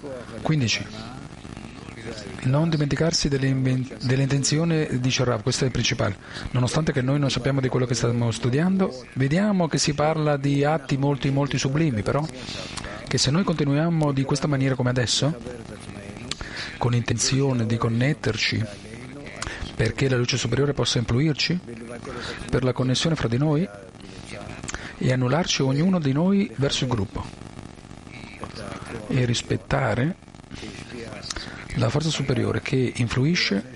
F: 15. Non dimenticarsi intenzioni di Sharab, questo è il principale. Nonostante che noi non sappiamo di quello che stiamo studiando, vediamo che si parla di atti molti, molti sublimi, però che se noi continuiamo di questa maniera come adesso, con intenzione di connetterci perché la luce superiore possa influirci, per la connessione fra di noi e annullarci ognuno di noi verso il gruppo. E rispettare la forza superiore che influisce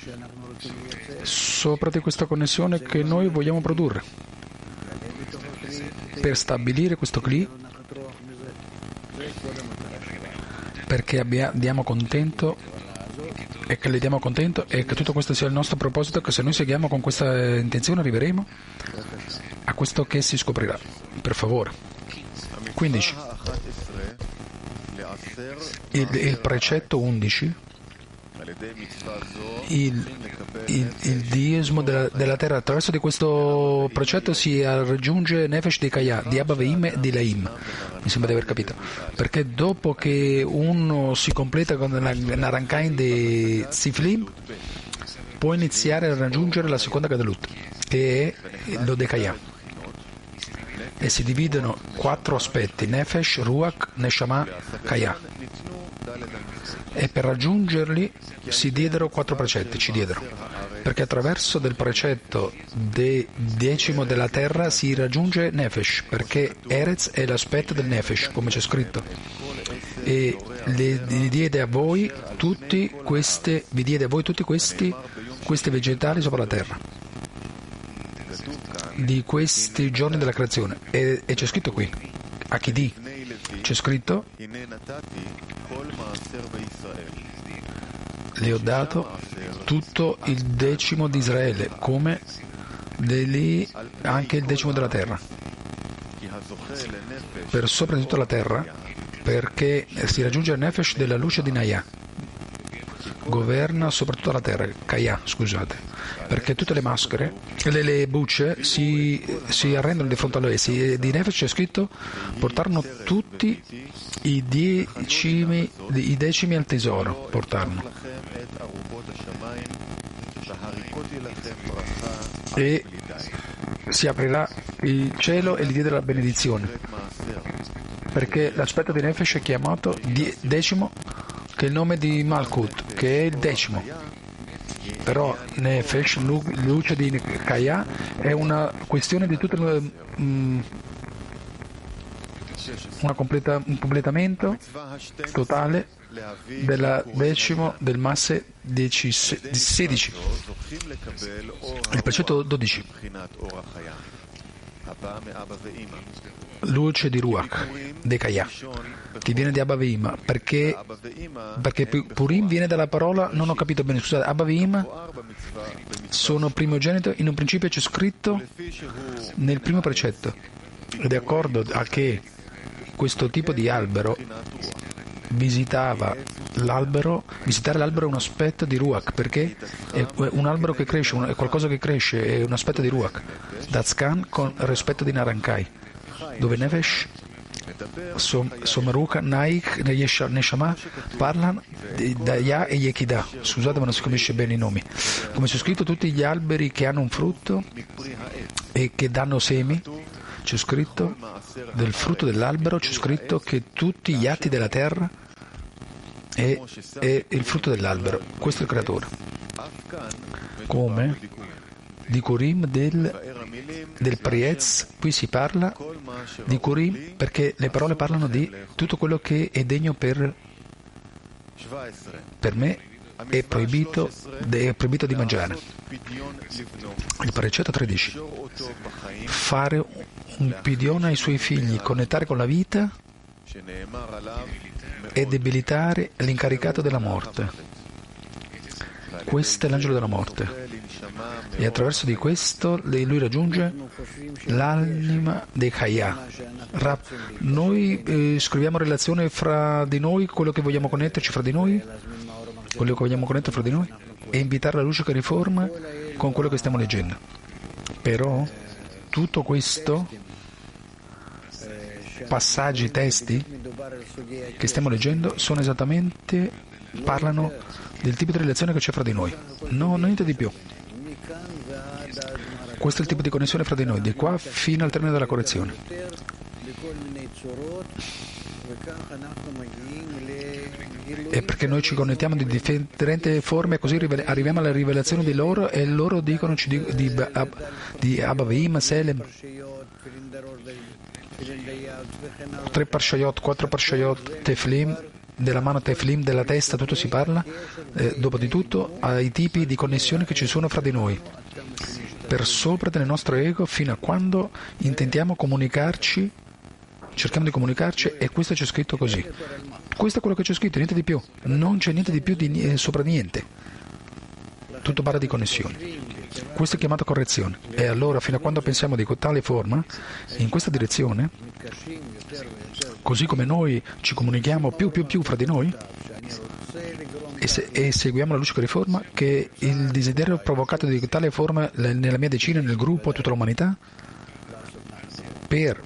F: sopra di questa connessione che noi vogliamo produrre. Per stabilire questo cli perché abbia, contento e che le diamo contento e che tutto questo sia il nostro proposito che se noi seguiamo con questa intenzione arriveremo a questo che si scoprirà per favore 15. Il, il precetto 11 il, il, il diesmo della, della, terra. Attraverso di questo precetto si raggiunge Nefesh di Kaya, di Abaveim e di Laim. Mi sembra di aver capito. Perché dopo che uno si completa con la di Ziflim, può iniziare a raggiungere la seconda Gadalut, che è l'Odekaya. E si dividono quattro aspetti, Nefesh, Ruach, Neshama, Kaya e per raggiungerli si diedero quattro precetti, ci diedero, perché attraverso del precetto de decimo della terra si raggiunge Nefesh, perché Erez è l'aspetto del Nefesh, come c'è scritto. E le, diede a voi tutti queste, vi diede a voi tutti questi, questi vegetali sopra la terra di questi giorni della creazione. E, e c'è scritto qui a chi di? C'è scritto le ho dato tutto il decimo di Israele, come lì anche il decimo della terra, per sopra di tutta la terra, perché si raggiunge il nefesh della luce di Naya, governa soprattutto la terra, Kaya, scusate perché tutte le maschere, le, le bucce si, si, arrendono di fronte a lui. Di Nefesh c'è scritto portarono tutti i decimi, i decimi al tesoro, portarono. E si aprirà il cielo e gli diede la benedizione. Perché l'aspetto di Nefesh è chiamato decimo, che è il nome di Malkut, che è il decimo. Però Nefesh, luce di Kaya, è una questione di tutto um, completa, un completamento totale del decimo del masse 16, il precetto 12 luce di Ruach, Dekaya, che viene di Abaveim, perché, perché Purim viene dalla parola, non ho capito bene, scusate, Abaveim sono primogenito, in un principio c'è scritto nel primo precetto, ed è accordo a che questo tipo di albero visitava l'albero, visitare l'albero è un aspetto di Ruach, perché è un albero che cresce, è qualcosa che cresce, è un aspetto di Ruach. Dazkan con rispetto di Narankai, dove Nevesh, Som, Somaruka, Naik, Neshama parlano di Daya e Yekida. Scusate ma non si capisce bene i nomi. Come c'è scritto tutti gli alberi che hanno un frutto e che danno semi, c'è scritto del frutto dell'albero, c'è scritto che tutti gli atti della terra è, è il frutto dell'albero. Questo è il creatore. Come di Kurim del, del Priez, qui si parla di Kurim perché le parole parlano di tutto quello che è degno per, per me è proibito, è proibito di mangiare. Il precetto 13. Fare un pidione ai suoi figli, connettare con la vita e debilitare l'incaricato della morte. Questo è l'angelo della morte. E attraverso di questo lui raggiunge l'anima dei Chaya. Noi eh, scriviamo relazione fra di noi, quello che vogliamo connetterci fra di noi, quello che vogliamo connettere fra di noi, e invitare la luce che riforma con quello che stiamo leggendo. Però tutto questo passaggi, testi che stiamo leggendo sono esattamente, parlano del tipo di relazione che c'è fra di noi, no, niente di più. Questo è il tipo di connessione fra di noi, di qua fino al termine della correzione. E perché noi ci connettiamo di differenti forme, così arriviamo alla rivelazione di loro e loro dicono di, di, di Abavim, Selem. Tre parshayot, quattro parshayot, teflim, della mano teflim, della testa, tutto si parla, eh, dopo di tutto, ai tipi di connessioni che ci sono fra di noi, per sopra del nostro ego, fino a quando intentiamo comunicarci, cerchiamo di comunicarci e questo c'è scritto così. Questo è quello che c'è scritto, niente di più, non c'è niente di più di, eh, sopra niente. Tutto parla di connessioni. Questo è chiamato correzione. E allora, fino a quando pensiamo di tale forma, in questa direzione, così come noi ci comunichiamo più più più fra di noi, e, se, e, seguiamo la luce che riforma, che il desiderio provocato di tale forma nella mia decina, nel gruppo, tutta l'umanità, per,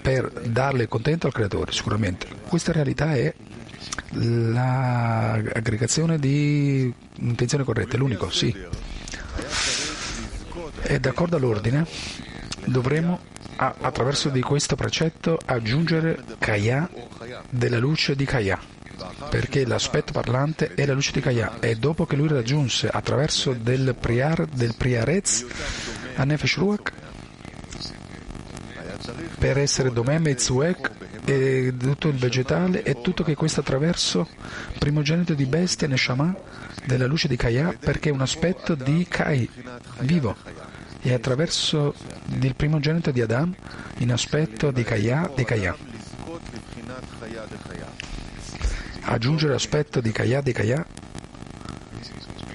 F: per darle contento al creatore, sicuramente. Questa realtà è l'aggregazione di intenzioni corrette, l'unico, sì. E d'accordo all'ordine dovremo attraverso di questo precetto aggiungere Kaya della luce di Kaya perché l'aspetto parlante è la luce di Kaya e dopo che lui raggiunse attraverso del priar del priarez a Nefesh Ruach per essere Domem e Zuek e tutto il vegetale e tutto che questo attraverso primogenito di bestia Neshama della luce di Kaya perché è un aspetto di Kai vivo. E attraverso il primogenito di Adam in aspetto di Kaya di Kaya aggiungere l'aspetto di Kaya di Kaya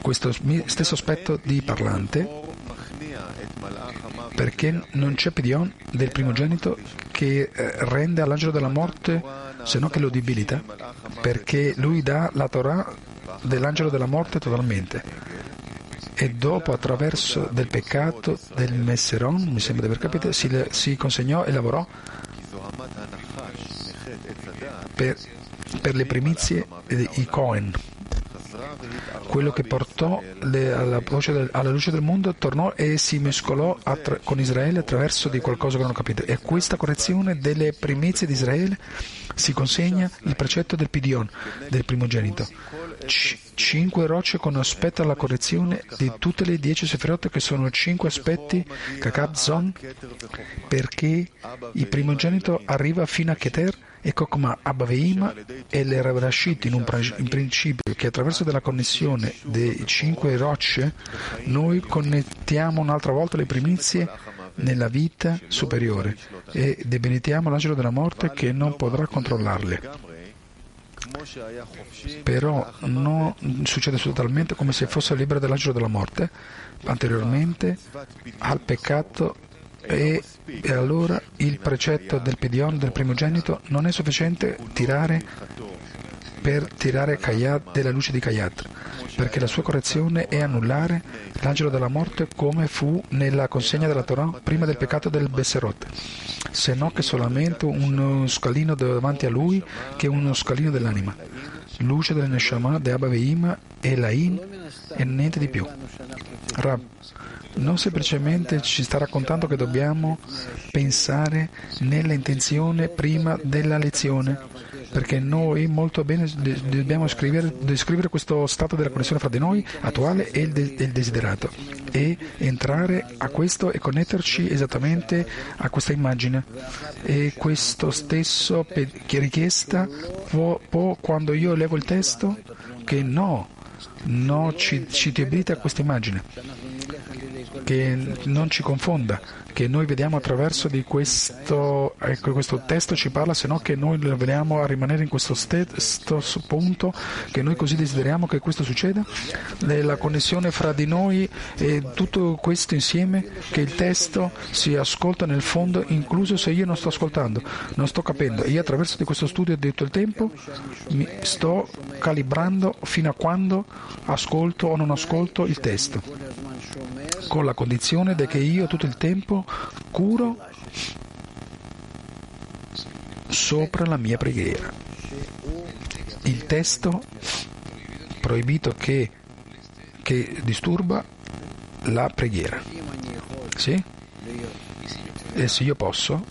F: questo stesso aspetto di parlante perché non c'è Pidion del primogenito che eh, rende all'angelo della morte se no che lo debilita perché lui dà la Torah dell'angelo della morte totalmente. E dopo attraverso del peccato del Messeron mi sembra di aver capito si, si consegnò e lavorò per, per le primizie i Cohen quello che portò le, alla, del, alla, luce del mondo tornò e si mescolò attra, con Israele attraverso di qualcosa che non ho capito. E a questa correzione delle primizie di Israele si consegna il precetto del Pidion, del primogenito. C- cinque rocce con aspetto alla correzione di tutte le dieci sefirot che sono cinque aspetti Kakab Zon perché il primogenito arriva fino a Keter e Kokma Abbaveima e le Rashid in, un, in principio che attraverso della connessione dei cinque rocce noi connettiamo un'altra volta le primizie nella vita superiore e debenetiamo l'angelo della morte che non potrà controllarle. Però non succede totalmente come se fosse libero dell'angelo della morte, anteriormente al peccato e, e, allora il precetto del Pidion, del primogenito, non è sufficiente tirare per tirare Kayat della luce di Kayat, perché la sua correzione è annullare l'angelo della morte come fu nella consegna della Torah prima del peccato del Besserot, se no che solamente uno scalino davanti a lui che uno scalino dell'anima. Luce del Neshama, de Abba Veima e Lain e niente di più. Rab, non semplicemente ci sta raccontando che dobbiamo pensare nell'intenzione prima della lezione, perché noi molto bene dobbiamo descrivere questo stato della connessione fra di noi attuale e il, de- il desiderato e entrare a questo e connetterci esattamente a questa immagine. E questo stesso pe- richiesta può, può, quando io levo il testo, che no, no ci, ci debilita a questa immagine che non ci confonda, che noi vediamo attraverso di questo, ecco, questo testo ci parla, se no che noi vediamo a rimanere in questo stesso punto, che noi così desideriamo che questo succeda, la connessione fra di noi e tutto questo insieme, che il testo si ascolta nel fondo, incluso se io non sto ascoltando, non sto capendo. Io attraverso di questo studio di tutto il tempo mi sto calibrando fino a quando ascolto o non ascolto il testo con la condizione che io tutto il tempo curo sopra la mia preghiera. Il testo proibito che, che disturba la preghiera. Sì? E se io posso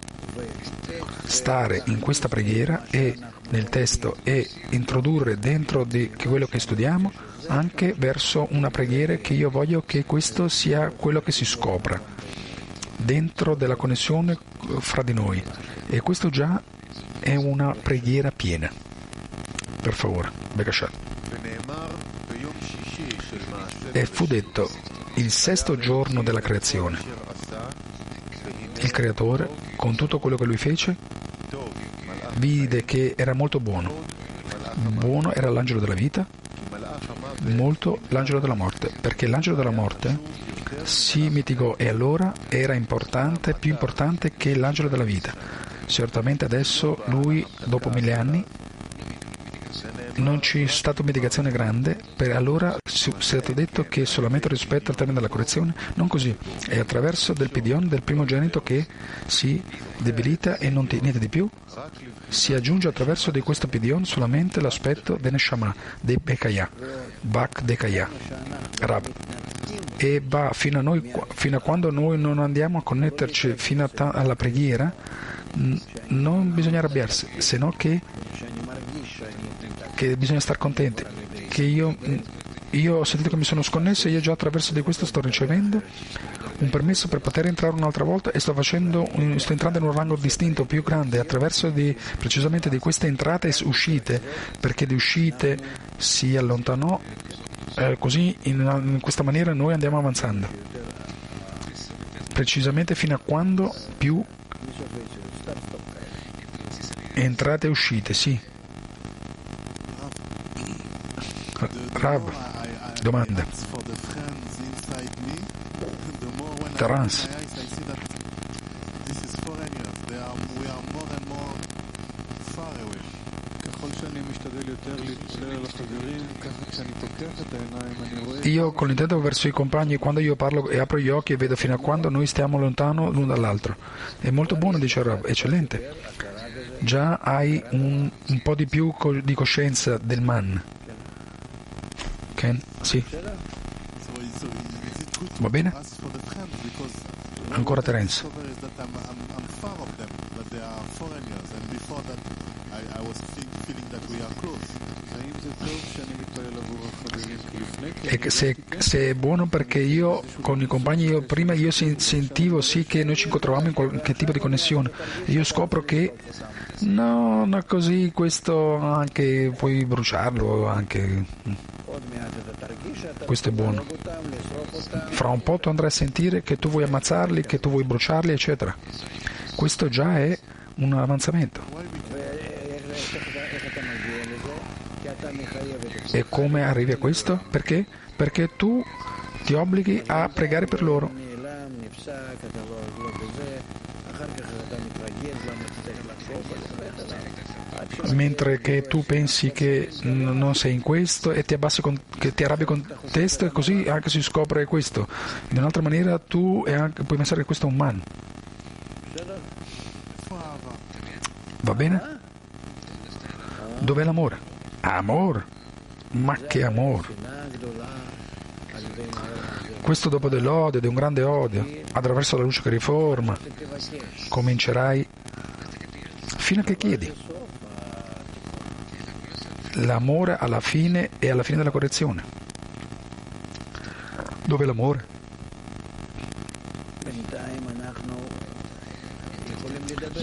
F: stare in questa preghiera e nel testo e introdurre dentro di quello che studiamo anche verso una preghiera che io voglio che questo sia quello che si scopra dentro della connessione fra di noi e questo già è una preghiera piena. Per favore, Bekashat. E fu detto il sesto giorno della creazione. Il creatore, con tutto quello che lui fece, vide che era molto buono. Buono era l'angelo della vita molto l'angelo della morte, perché l'angelo della morte si mitigò e allora era importante, più importante che l'angelo della vita. Certamente adesso lui, dopo mille anni, non c'è stata mitigazione grande, per allora si è stato detto che solamente rispetto al termine della correzione, non così, è attraverso del pidion del primogenito che si debilita e non ti, niente di più, si aggiunge attraverso di questo pidion solamente l'aspetto del Neshama, dei Bekaya, Bak Dekaya, Rab. E va fino a, noi, fino a quando noi non andiamo a connetterci fino ta- alla preghiera, non bisogna arrabbiarsi, se no che che bisogna stare contenti, che io, io, ho sentito che mi sono sconnesso e io già attraverso di questo sto ricevendo un permesso per poter entrare un'altra volta e sto, facendo, sto entrando in un rango distinto, più grande, attraverso di, precisamente di queste entrate e uscite, perché di uscite si allontanò, eh, così in, in questa maniera noi andiamo avanzando, precisamente fino a quando più entrate e uscite, sì. Rav, domanda. Terence. Io con l'intento verso i compagni, quando io parlo e apro gli occhi e vedo fino a quando noi stiamo lontano l'uno dall'altro. È molto buono, dice Rav, eccellente. Già hai un, un po' di più di coscienza del man. Ken? Sì. Va bene? Ancora Terence. E se, se, è buono perché io con i compagni io, prima io sentivo sì che noi ci incontravamo in qualche tipo di connessione io scopro che no, no così questo anche puoi bruciarlo anche questo è buono. Fra un po' tu andrai a sentire che tu vuoi ammazzarli, che tu vuoi bruciarli, eccetera. Questo già è un avanzamento. E come arrivi a questo? Perché? Perché tu ti obblighi a pregare per loro. Mentre che tu pensi che non sei in questo e ti, con, ti arrabbi con te e così anche si scopre questo. In un'altra maniera tu anche, puoi pensare che questo è un man. Va bene? Dov'è l'amore? Amor? Ma che amore! Questo dopo dell'odio, di un grande odio, attraverso la luce che riforma, comincerai fino a che chiedi l'amore alla fine e alla fine della correzione. Dove l'amore?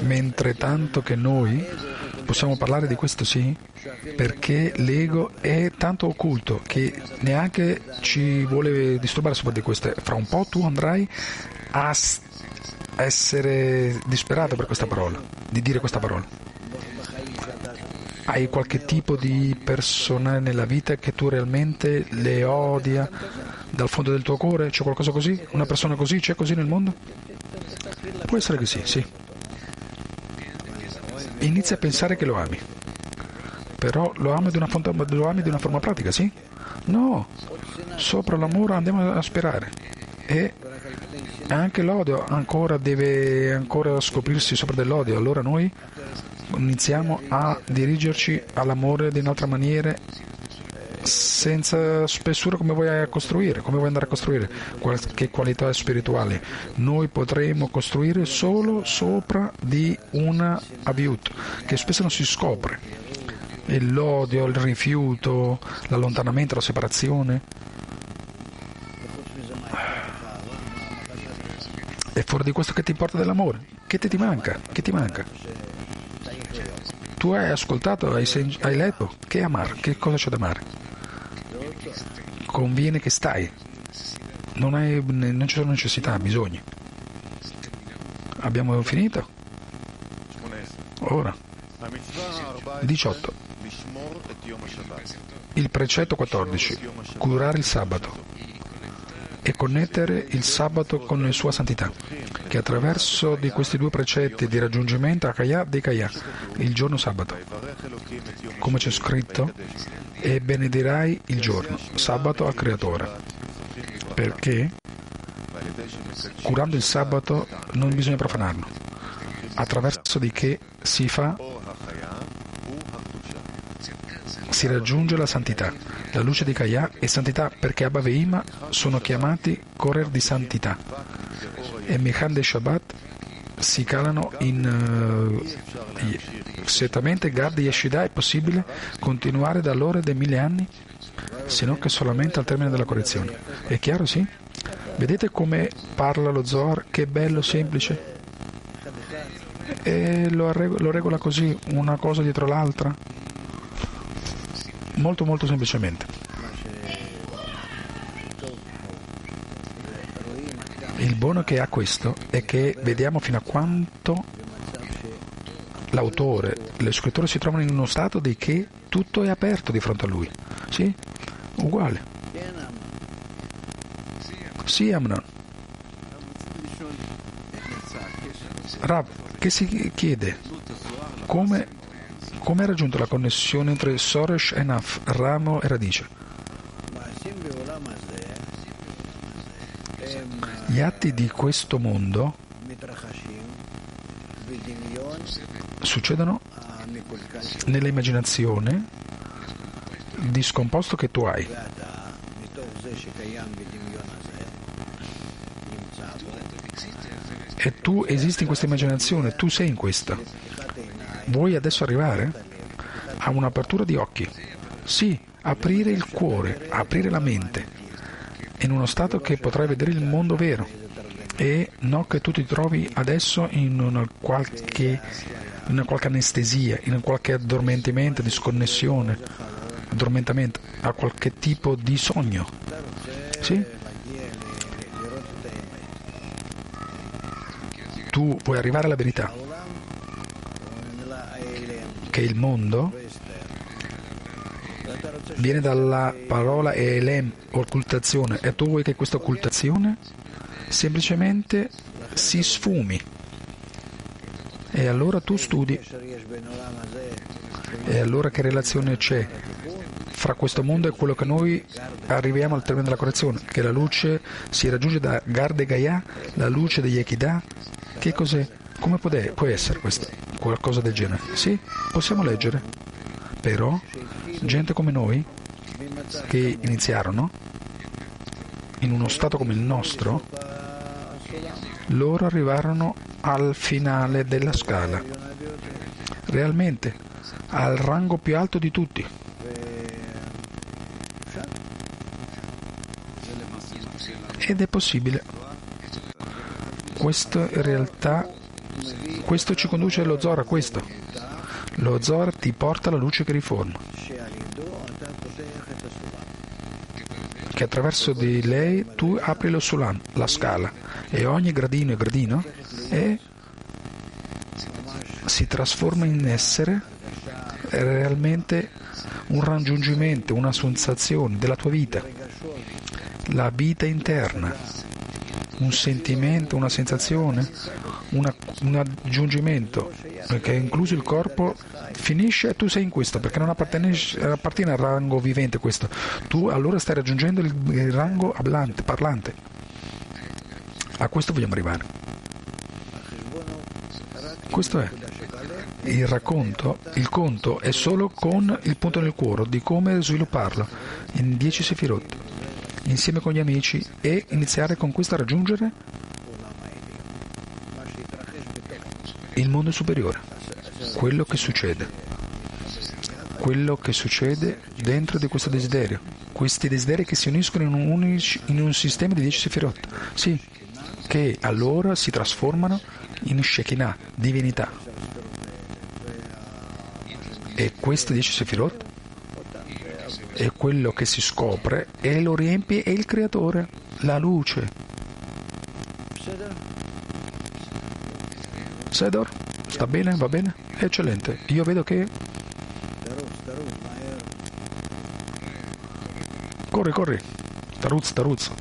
F: Mentre tanto che noi possiamo parlare di questo sì, perché l'ego è tanto occulto che neanche ci vuole disturbare sopra di questo. Fra un po' tu andrai a essere disperato per questa parola, di dire questa parola. Hai qualche tipo di persona nella vita che tu realmente le odia dal fondo del tuo cuore? C'è qualcosa così? Una persona così? C'è così nel mondo? Può essere che sì, sì. Inizia a pensare che lo ami. Però lo ami di una, fonte, lo ami di una forma pratica, sì? No, sopra l'amore andiamo a sperare. E anche l'odio ancora deve ancora scoprirsi sopra dell'odio. Allora noi iniziamo a dirigerci all'amore di un'altra maniera senza spessura come vuoi costruire, come vuoi andare a costruire qualche qualità spirituale. Noi potremo costruire solo sopra di una aviut che spesso non si scopre. L'odio, il rifiuto, l'allontanamento, la separazione. E fuori di questo che ti importa dell'amore? Che ti manca? Che ti manca? Tu hai ascoltato, hai, sen- hai letto, che amare, che cosa c'è da amare? Conviene che stai, non, hai, non ci sono necessità, bisogni. Abbiamo finito? Ora. 18. Il precetto 14. Curare il sabato. Connettere il sabato con la sua santità, che attraverso di questi due precetti di raggiungimento a Kaya, il giorno sabato, come c'è scritto, e benedirai il giorno, sabato al Creatore, perché curando il sabato non bisogna profanarlo, attraverso di che si fa si raggiunge la santità. La luce di Kaya è santità perché Abba e Ima sono chiamati correr di santità. E Mechan de Shabbat si calano in uh, certamente Gad e Yeshida è possibile continuare da loro dei mille anni se non che solamente al termine della correzione. È chiaro sì? vedete come parla lo Zohar? Che bello semplice. E lo regola così una cosa dietro l'altra molto molto semplicemente. Il buono che ha questo è che vediamo fino a quanto l'autore, lo scrittore si trovano in uno stato di che tutto è aperto di fronte a lui. Sì? Uguale. Sì, Amnon. Rav, che si chiede? Come come ha raggiunto la connessione tra Soresh e Naf, ramo e radice? Gli atti di questo mondo succedono nell'immaginazione discomposto che tu hai. E tu esisti in questa immaginazione, tu sei in questa. Vuoi adesso arrivare a un'apertura di occhi? Sì, aprire il cuore, aprire la mente, in uno stato che potrai vedere il mondo vero e non che tu ti trovi adesso in una qualche, in una qualche anestesia, in qualche addormentamento, disconnessione, addormentamento, a qualche tipo di sogno. Sì? Tu vuoi arrivare alla verità che il mondo viene dalla parola elem, occultazione, e tu vuoi che questa occultazione semplicemente si sfumi. E allora tu studi. E allora che relazione c'è fra questo mondo e quello che noi arriviamo al termine della correzione? Che la luce si raggiunge da Garde Gaia, la luce degli Echidah? Che cos'è? Come può essere questo? Qualcosa del genere? Sì, possiamo leggere. Però, gente come noi, che iniziarono in uno stato come il nostro, loro arrivarono al finale della scala, realmente al rango più alto di tutti. Ed è possibile. Questo in realtà questo ci conduce allo Zohar a questo. Lo Zohar ti porta la luce che riforma. Che attraverso di lei tu apri lo Sulam, la scala, e ogni gradino e gradino è, si trasforma in essere realmente un raggiungimento, una sensazione della tua vita, la vita interna, un sentimento, una sensazione, una, un aggiungimento che incluso il corpo finisce e tu sei in questo perché non appartiene, appartiene al rango vivente questo. Tu allora stai raggiungendo il, il rango hablante, parlante. A questo vogliamo arrivare. Questo è il racconto, il conto è solo con il punto nel cuore di come svilupparlo in 10 sefirot insieme con gli amici e iniziare con questo a raggiungere il mondo superiore, quello che succede, quello che succede dentro di questo desiderio, questi desideri che si uniscono in un, unici, in un sistema di 10 sefirot, sì, che allora si trasformano in Shekinah, divinità. E questi 10 sefirot è quello che si scopre e lo riempie è il creatore, la luce. Sedor? Sta bene? Va bene? Eccellente. Io vedo che... Corri, corri. Taruz, Taruz.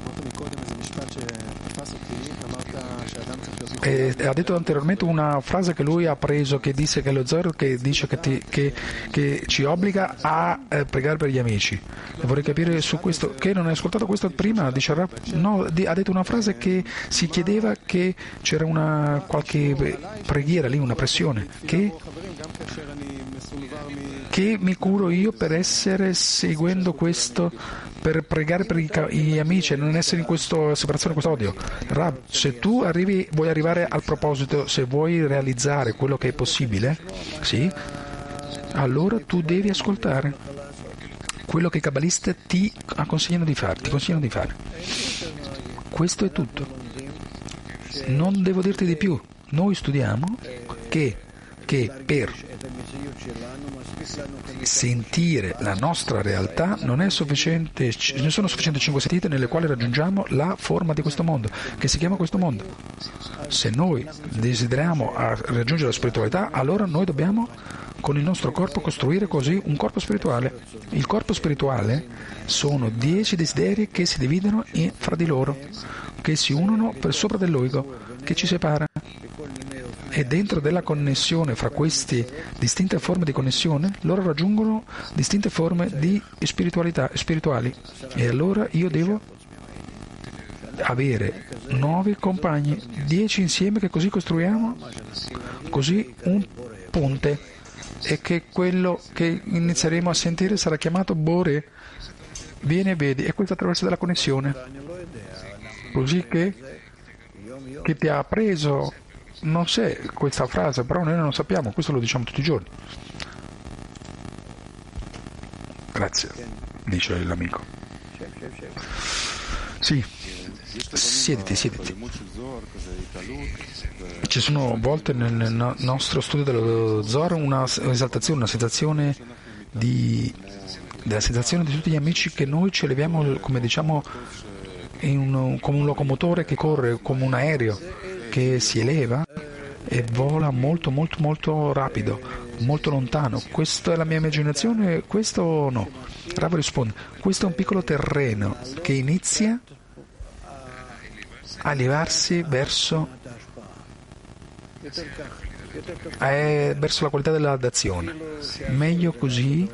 F: E ha detto anteriormente una frase che lui ha preso che dice che lo zero che dice che, ti, che, che ci obbliga a eh, pregare per gli amici. Vorrei capire su questo, che non hai ascoltato questo prima, dice, no, ha detto una frase che si chiedeva che c'era una qualche preghiera lì, una pressione, che, che mi curo io per essere seguendo questo per pregare per gli amici e non essere in questa separazione, in questo odio. Rab, se tu arrivi, vuoi arrivare al proposito, se vuoi realizzare quello che è possibile, sì, allora tu devi ascoltare quello che i cabalisti ti consigliano di fare, ti consigliano di fare. Questo è tutto. Non devo dirti di più. Noi studiamo che, che per sentire la nostra realtà non, è sufficiente, non sono sufficienti cinque sentite nelle quali raggiungiamo la forma di questo mondo, che si chiama questo mondo. Se noi desideriamo raggiungere la spiritualità, allora noi dobbiamo con il nostro corpo costruire così un corpo spirituale. Il corpo spirituale sono dieci desideri che si dividono fra di loro, che si unono per sopra dell'ego, che ci separa e dentro della connessione fra queste distinte forme di connessione loro raggiungono distinte forme di spiritualità spirituali. E allora io devo avere nove compagni, dieci insieme che così costruiamo così un ponte e che quello che inizieremo a sentire sarà chiamato Bore. Vieni e vedi e questo attraverso della connessione. Così che, che ti ha preso non c'è questa frase, però noi non lo sappiamo, questo lo diciamo tutti i giorni. Grazie, dice l'amico. Sì, siediti, siediti. Ci sono volte nel nostro studio dello Zoro una esaltazione, una sensazione di, della sensazione di tutti gli amici che noi ci eleviamo, come diciamo, un, come un locomotore che corre, come un aereo che si eleva e vola molto molto molto rapido, molto lontano. Questa è la mia immaginazione, questo no. Rav risponde, questo è un piccolo terreno che inizia a levarsi verso, eh, verso la qualità della dazione. Meglio così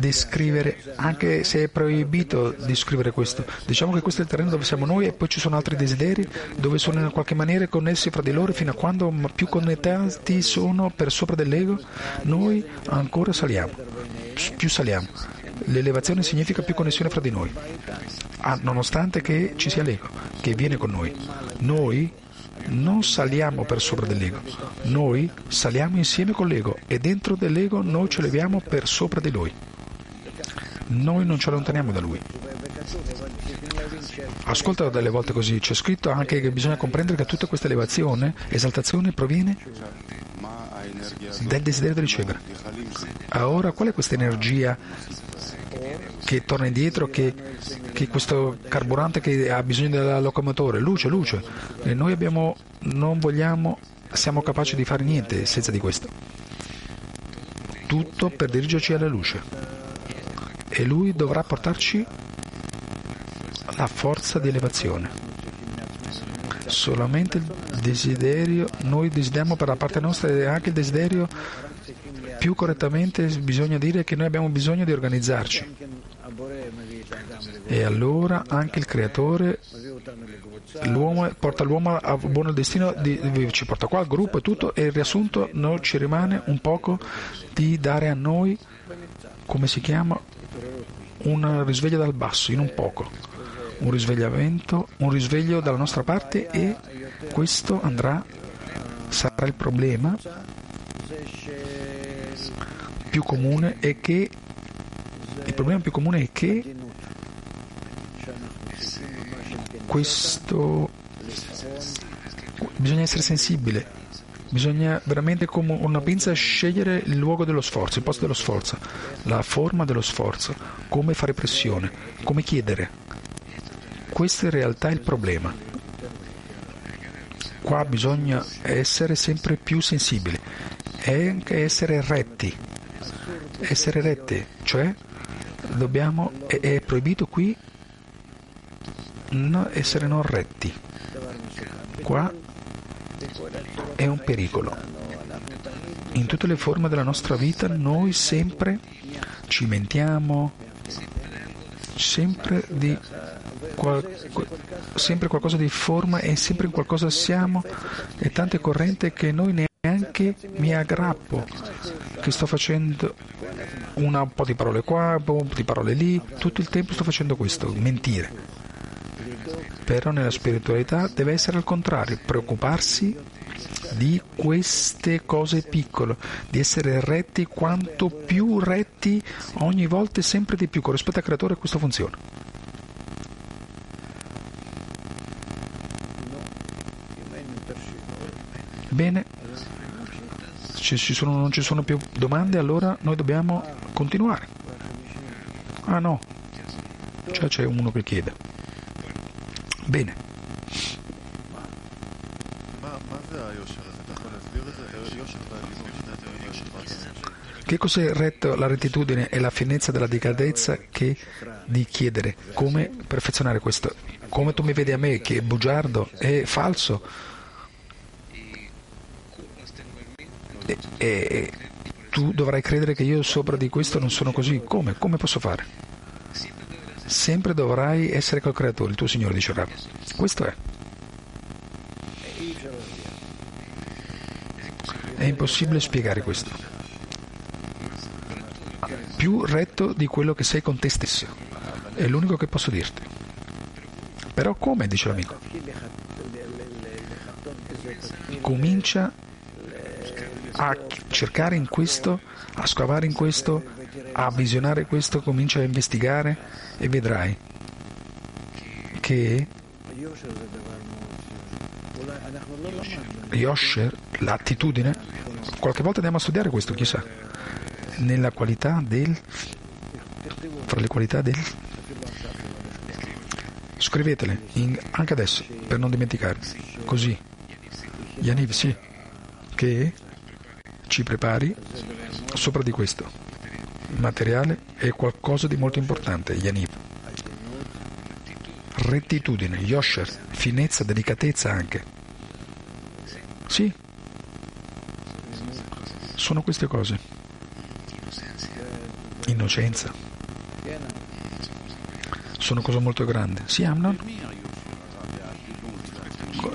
F: descrivere, anche se è proibito descrivere questo. Diciamo che questo è il terreno dove siamo noi e poi ci sono altri desideri dove sono in qualche maniera connessi fra di loro fino a quando più connettati sono per sopra dell'ego, noi ancora saliamo, più saliamo. L'elevazione significa più connessione fra di noi, ah, nonostante che ci sia l'ego che viene con noi. Noi non saliamo per sopra dell'ego, noi saliamo insieme con l'ego e dentro dell'ego noi ci eleviamo per sopra di lui noi non ci allontaniamo da lui. Ascolta delle volte così, c'è scritto anche che bisogna comprendere che tutta questa elevazione, esaltazione proviene dal desiderio di ricevere. Ora qual è questa energia che torna indietro, che, che questo carburante che ha bisogno del locomotore? Luce, luce. E noi abbiamo, non vogliamo, siamo capaci di fare niente senza di questo. Tutto per dirigerci alla luce e lui dovrà portarci la forza di elevazione. Solamente il desiderio, noi desideriamo per la parte nostra e anche il desiderio, più correttamente bisogna dire che noi abbiamo bisogno di organizzarci. E allora anche il creatore l'uomo, porta l'uomo a buon destino, di, ci porta qua, il gruppo e tutto, e il riassunto non ci rimane un poco di dare a noi, come si chiama, un risveglio dal basso, in un poco, un risvegliamento, un risveglio dalla nostra parte e questo andrà, sarà il problema più comune è che il problema più comune è che questo bisogna essere sensibile Bisogna veramente come una pinza scegliere il luogo dello sforzo, il posto dello sforzo, la forma dello sforzo, come fare pressione, come chiedere. Questo in realtà è il problema. Qua bisogna essere sempre più sensibili e anche essere retti. Essere retti, cioè dobbiamo, è, è proibito qui
B: no, essere non retti. Qua è un pericolo. In tutte le forme della nostra vita noi sempre ci mentiamo, sempre di qual, sempre qualcosa di forma e sempre in qualcosa siamo e tante correnti che noi neanche mi aggrappo, che sto facendo un po' di parole qua, un po' di parole lì, tutto il tempo sto facendo questo, mentire. Però nella spiritualità deve essere al contrario, preoccuparsi di queste cose piccole, di essere retti quanto più retti ogni volta sempre di più. Con rispetto al creatore questo funziona. Bene, ci, ci sono, non ci sono più domande, allora noi dobbiamo continuare. Ah no, cioè c'è uno che chiede. Bene. Che cos'è retto la rettitudine e la finezza della decadezza che di chiedere come perfezionare questo? Come tu mi vedi a me che è bugiardo, è falso, e, e, tu dovrai credere che io sopra di questo non sono così. Come? Come posso fare? Sempre dovrai essere col creatore, il tuo Signore, dice Rav. Questo è. È impossibile spiegare questo. Più retto di quello che sei con te stesso. È l'unico che posso dirti. Però come, dice l'amico? Comincia a cercare in questo, a scavare in questo, a visionare questo, comincia a investigare e vedrai che Yosher, l'attitudine, qualche volta andiamo a studiare questo, chissà, nella qualità del, fra le qualità del, scrivetele in, anche adesso per non dimenticare, così, Yaniv, sì, che ci prepari sopra di questo. Materiale è qualcosa di molto importante, Yaniv. Rettitudine, Yosher, finezza, delicatezza anche. Sì, sono queste cose. Innocenza. Sono cose molto grandi. Sì, Amnon?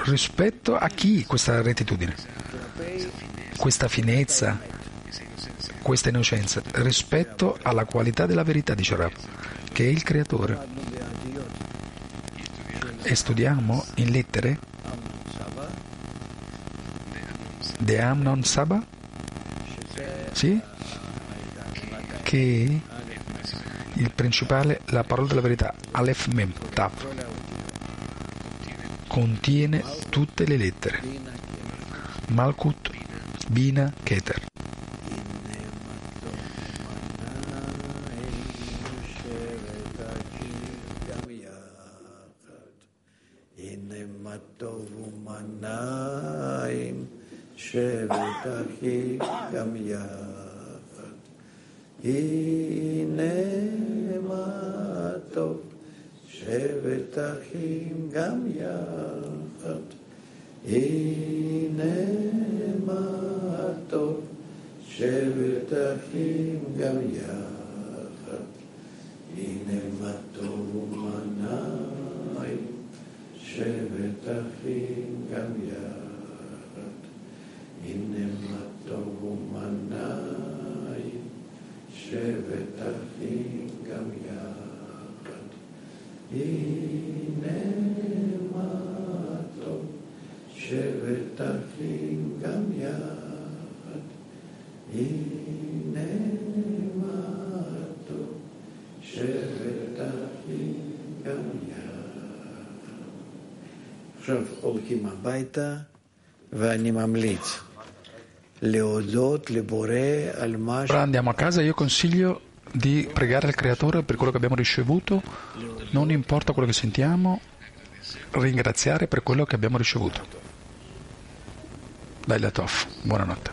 B: Rispetto a chi questa rettitudine? questa finezza, questa innocenza rispetto alla qualità della verità, dice Rav, che è il creatore. E studiamo in lettere De Amnon Saba? Sì? Che il principale, la parola della verità, Aleph Mem, Tav, contiene tutte le lettere. Malkut Bina Keter. Ora andiamo a casa e io consiglio di pregare il Creatore per quello che abbiamo ricevuto, non importa quello che sentiamo, ringraziare per quello che abbiamo ricevuto. Dai Latov, buonanotte.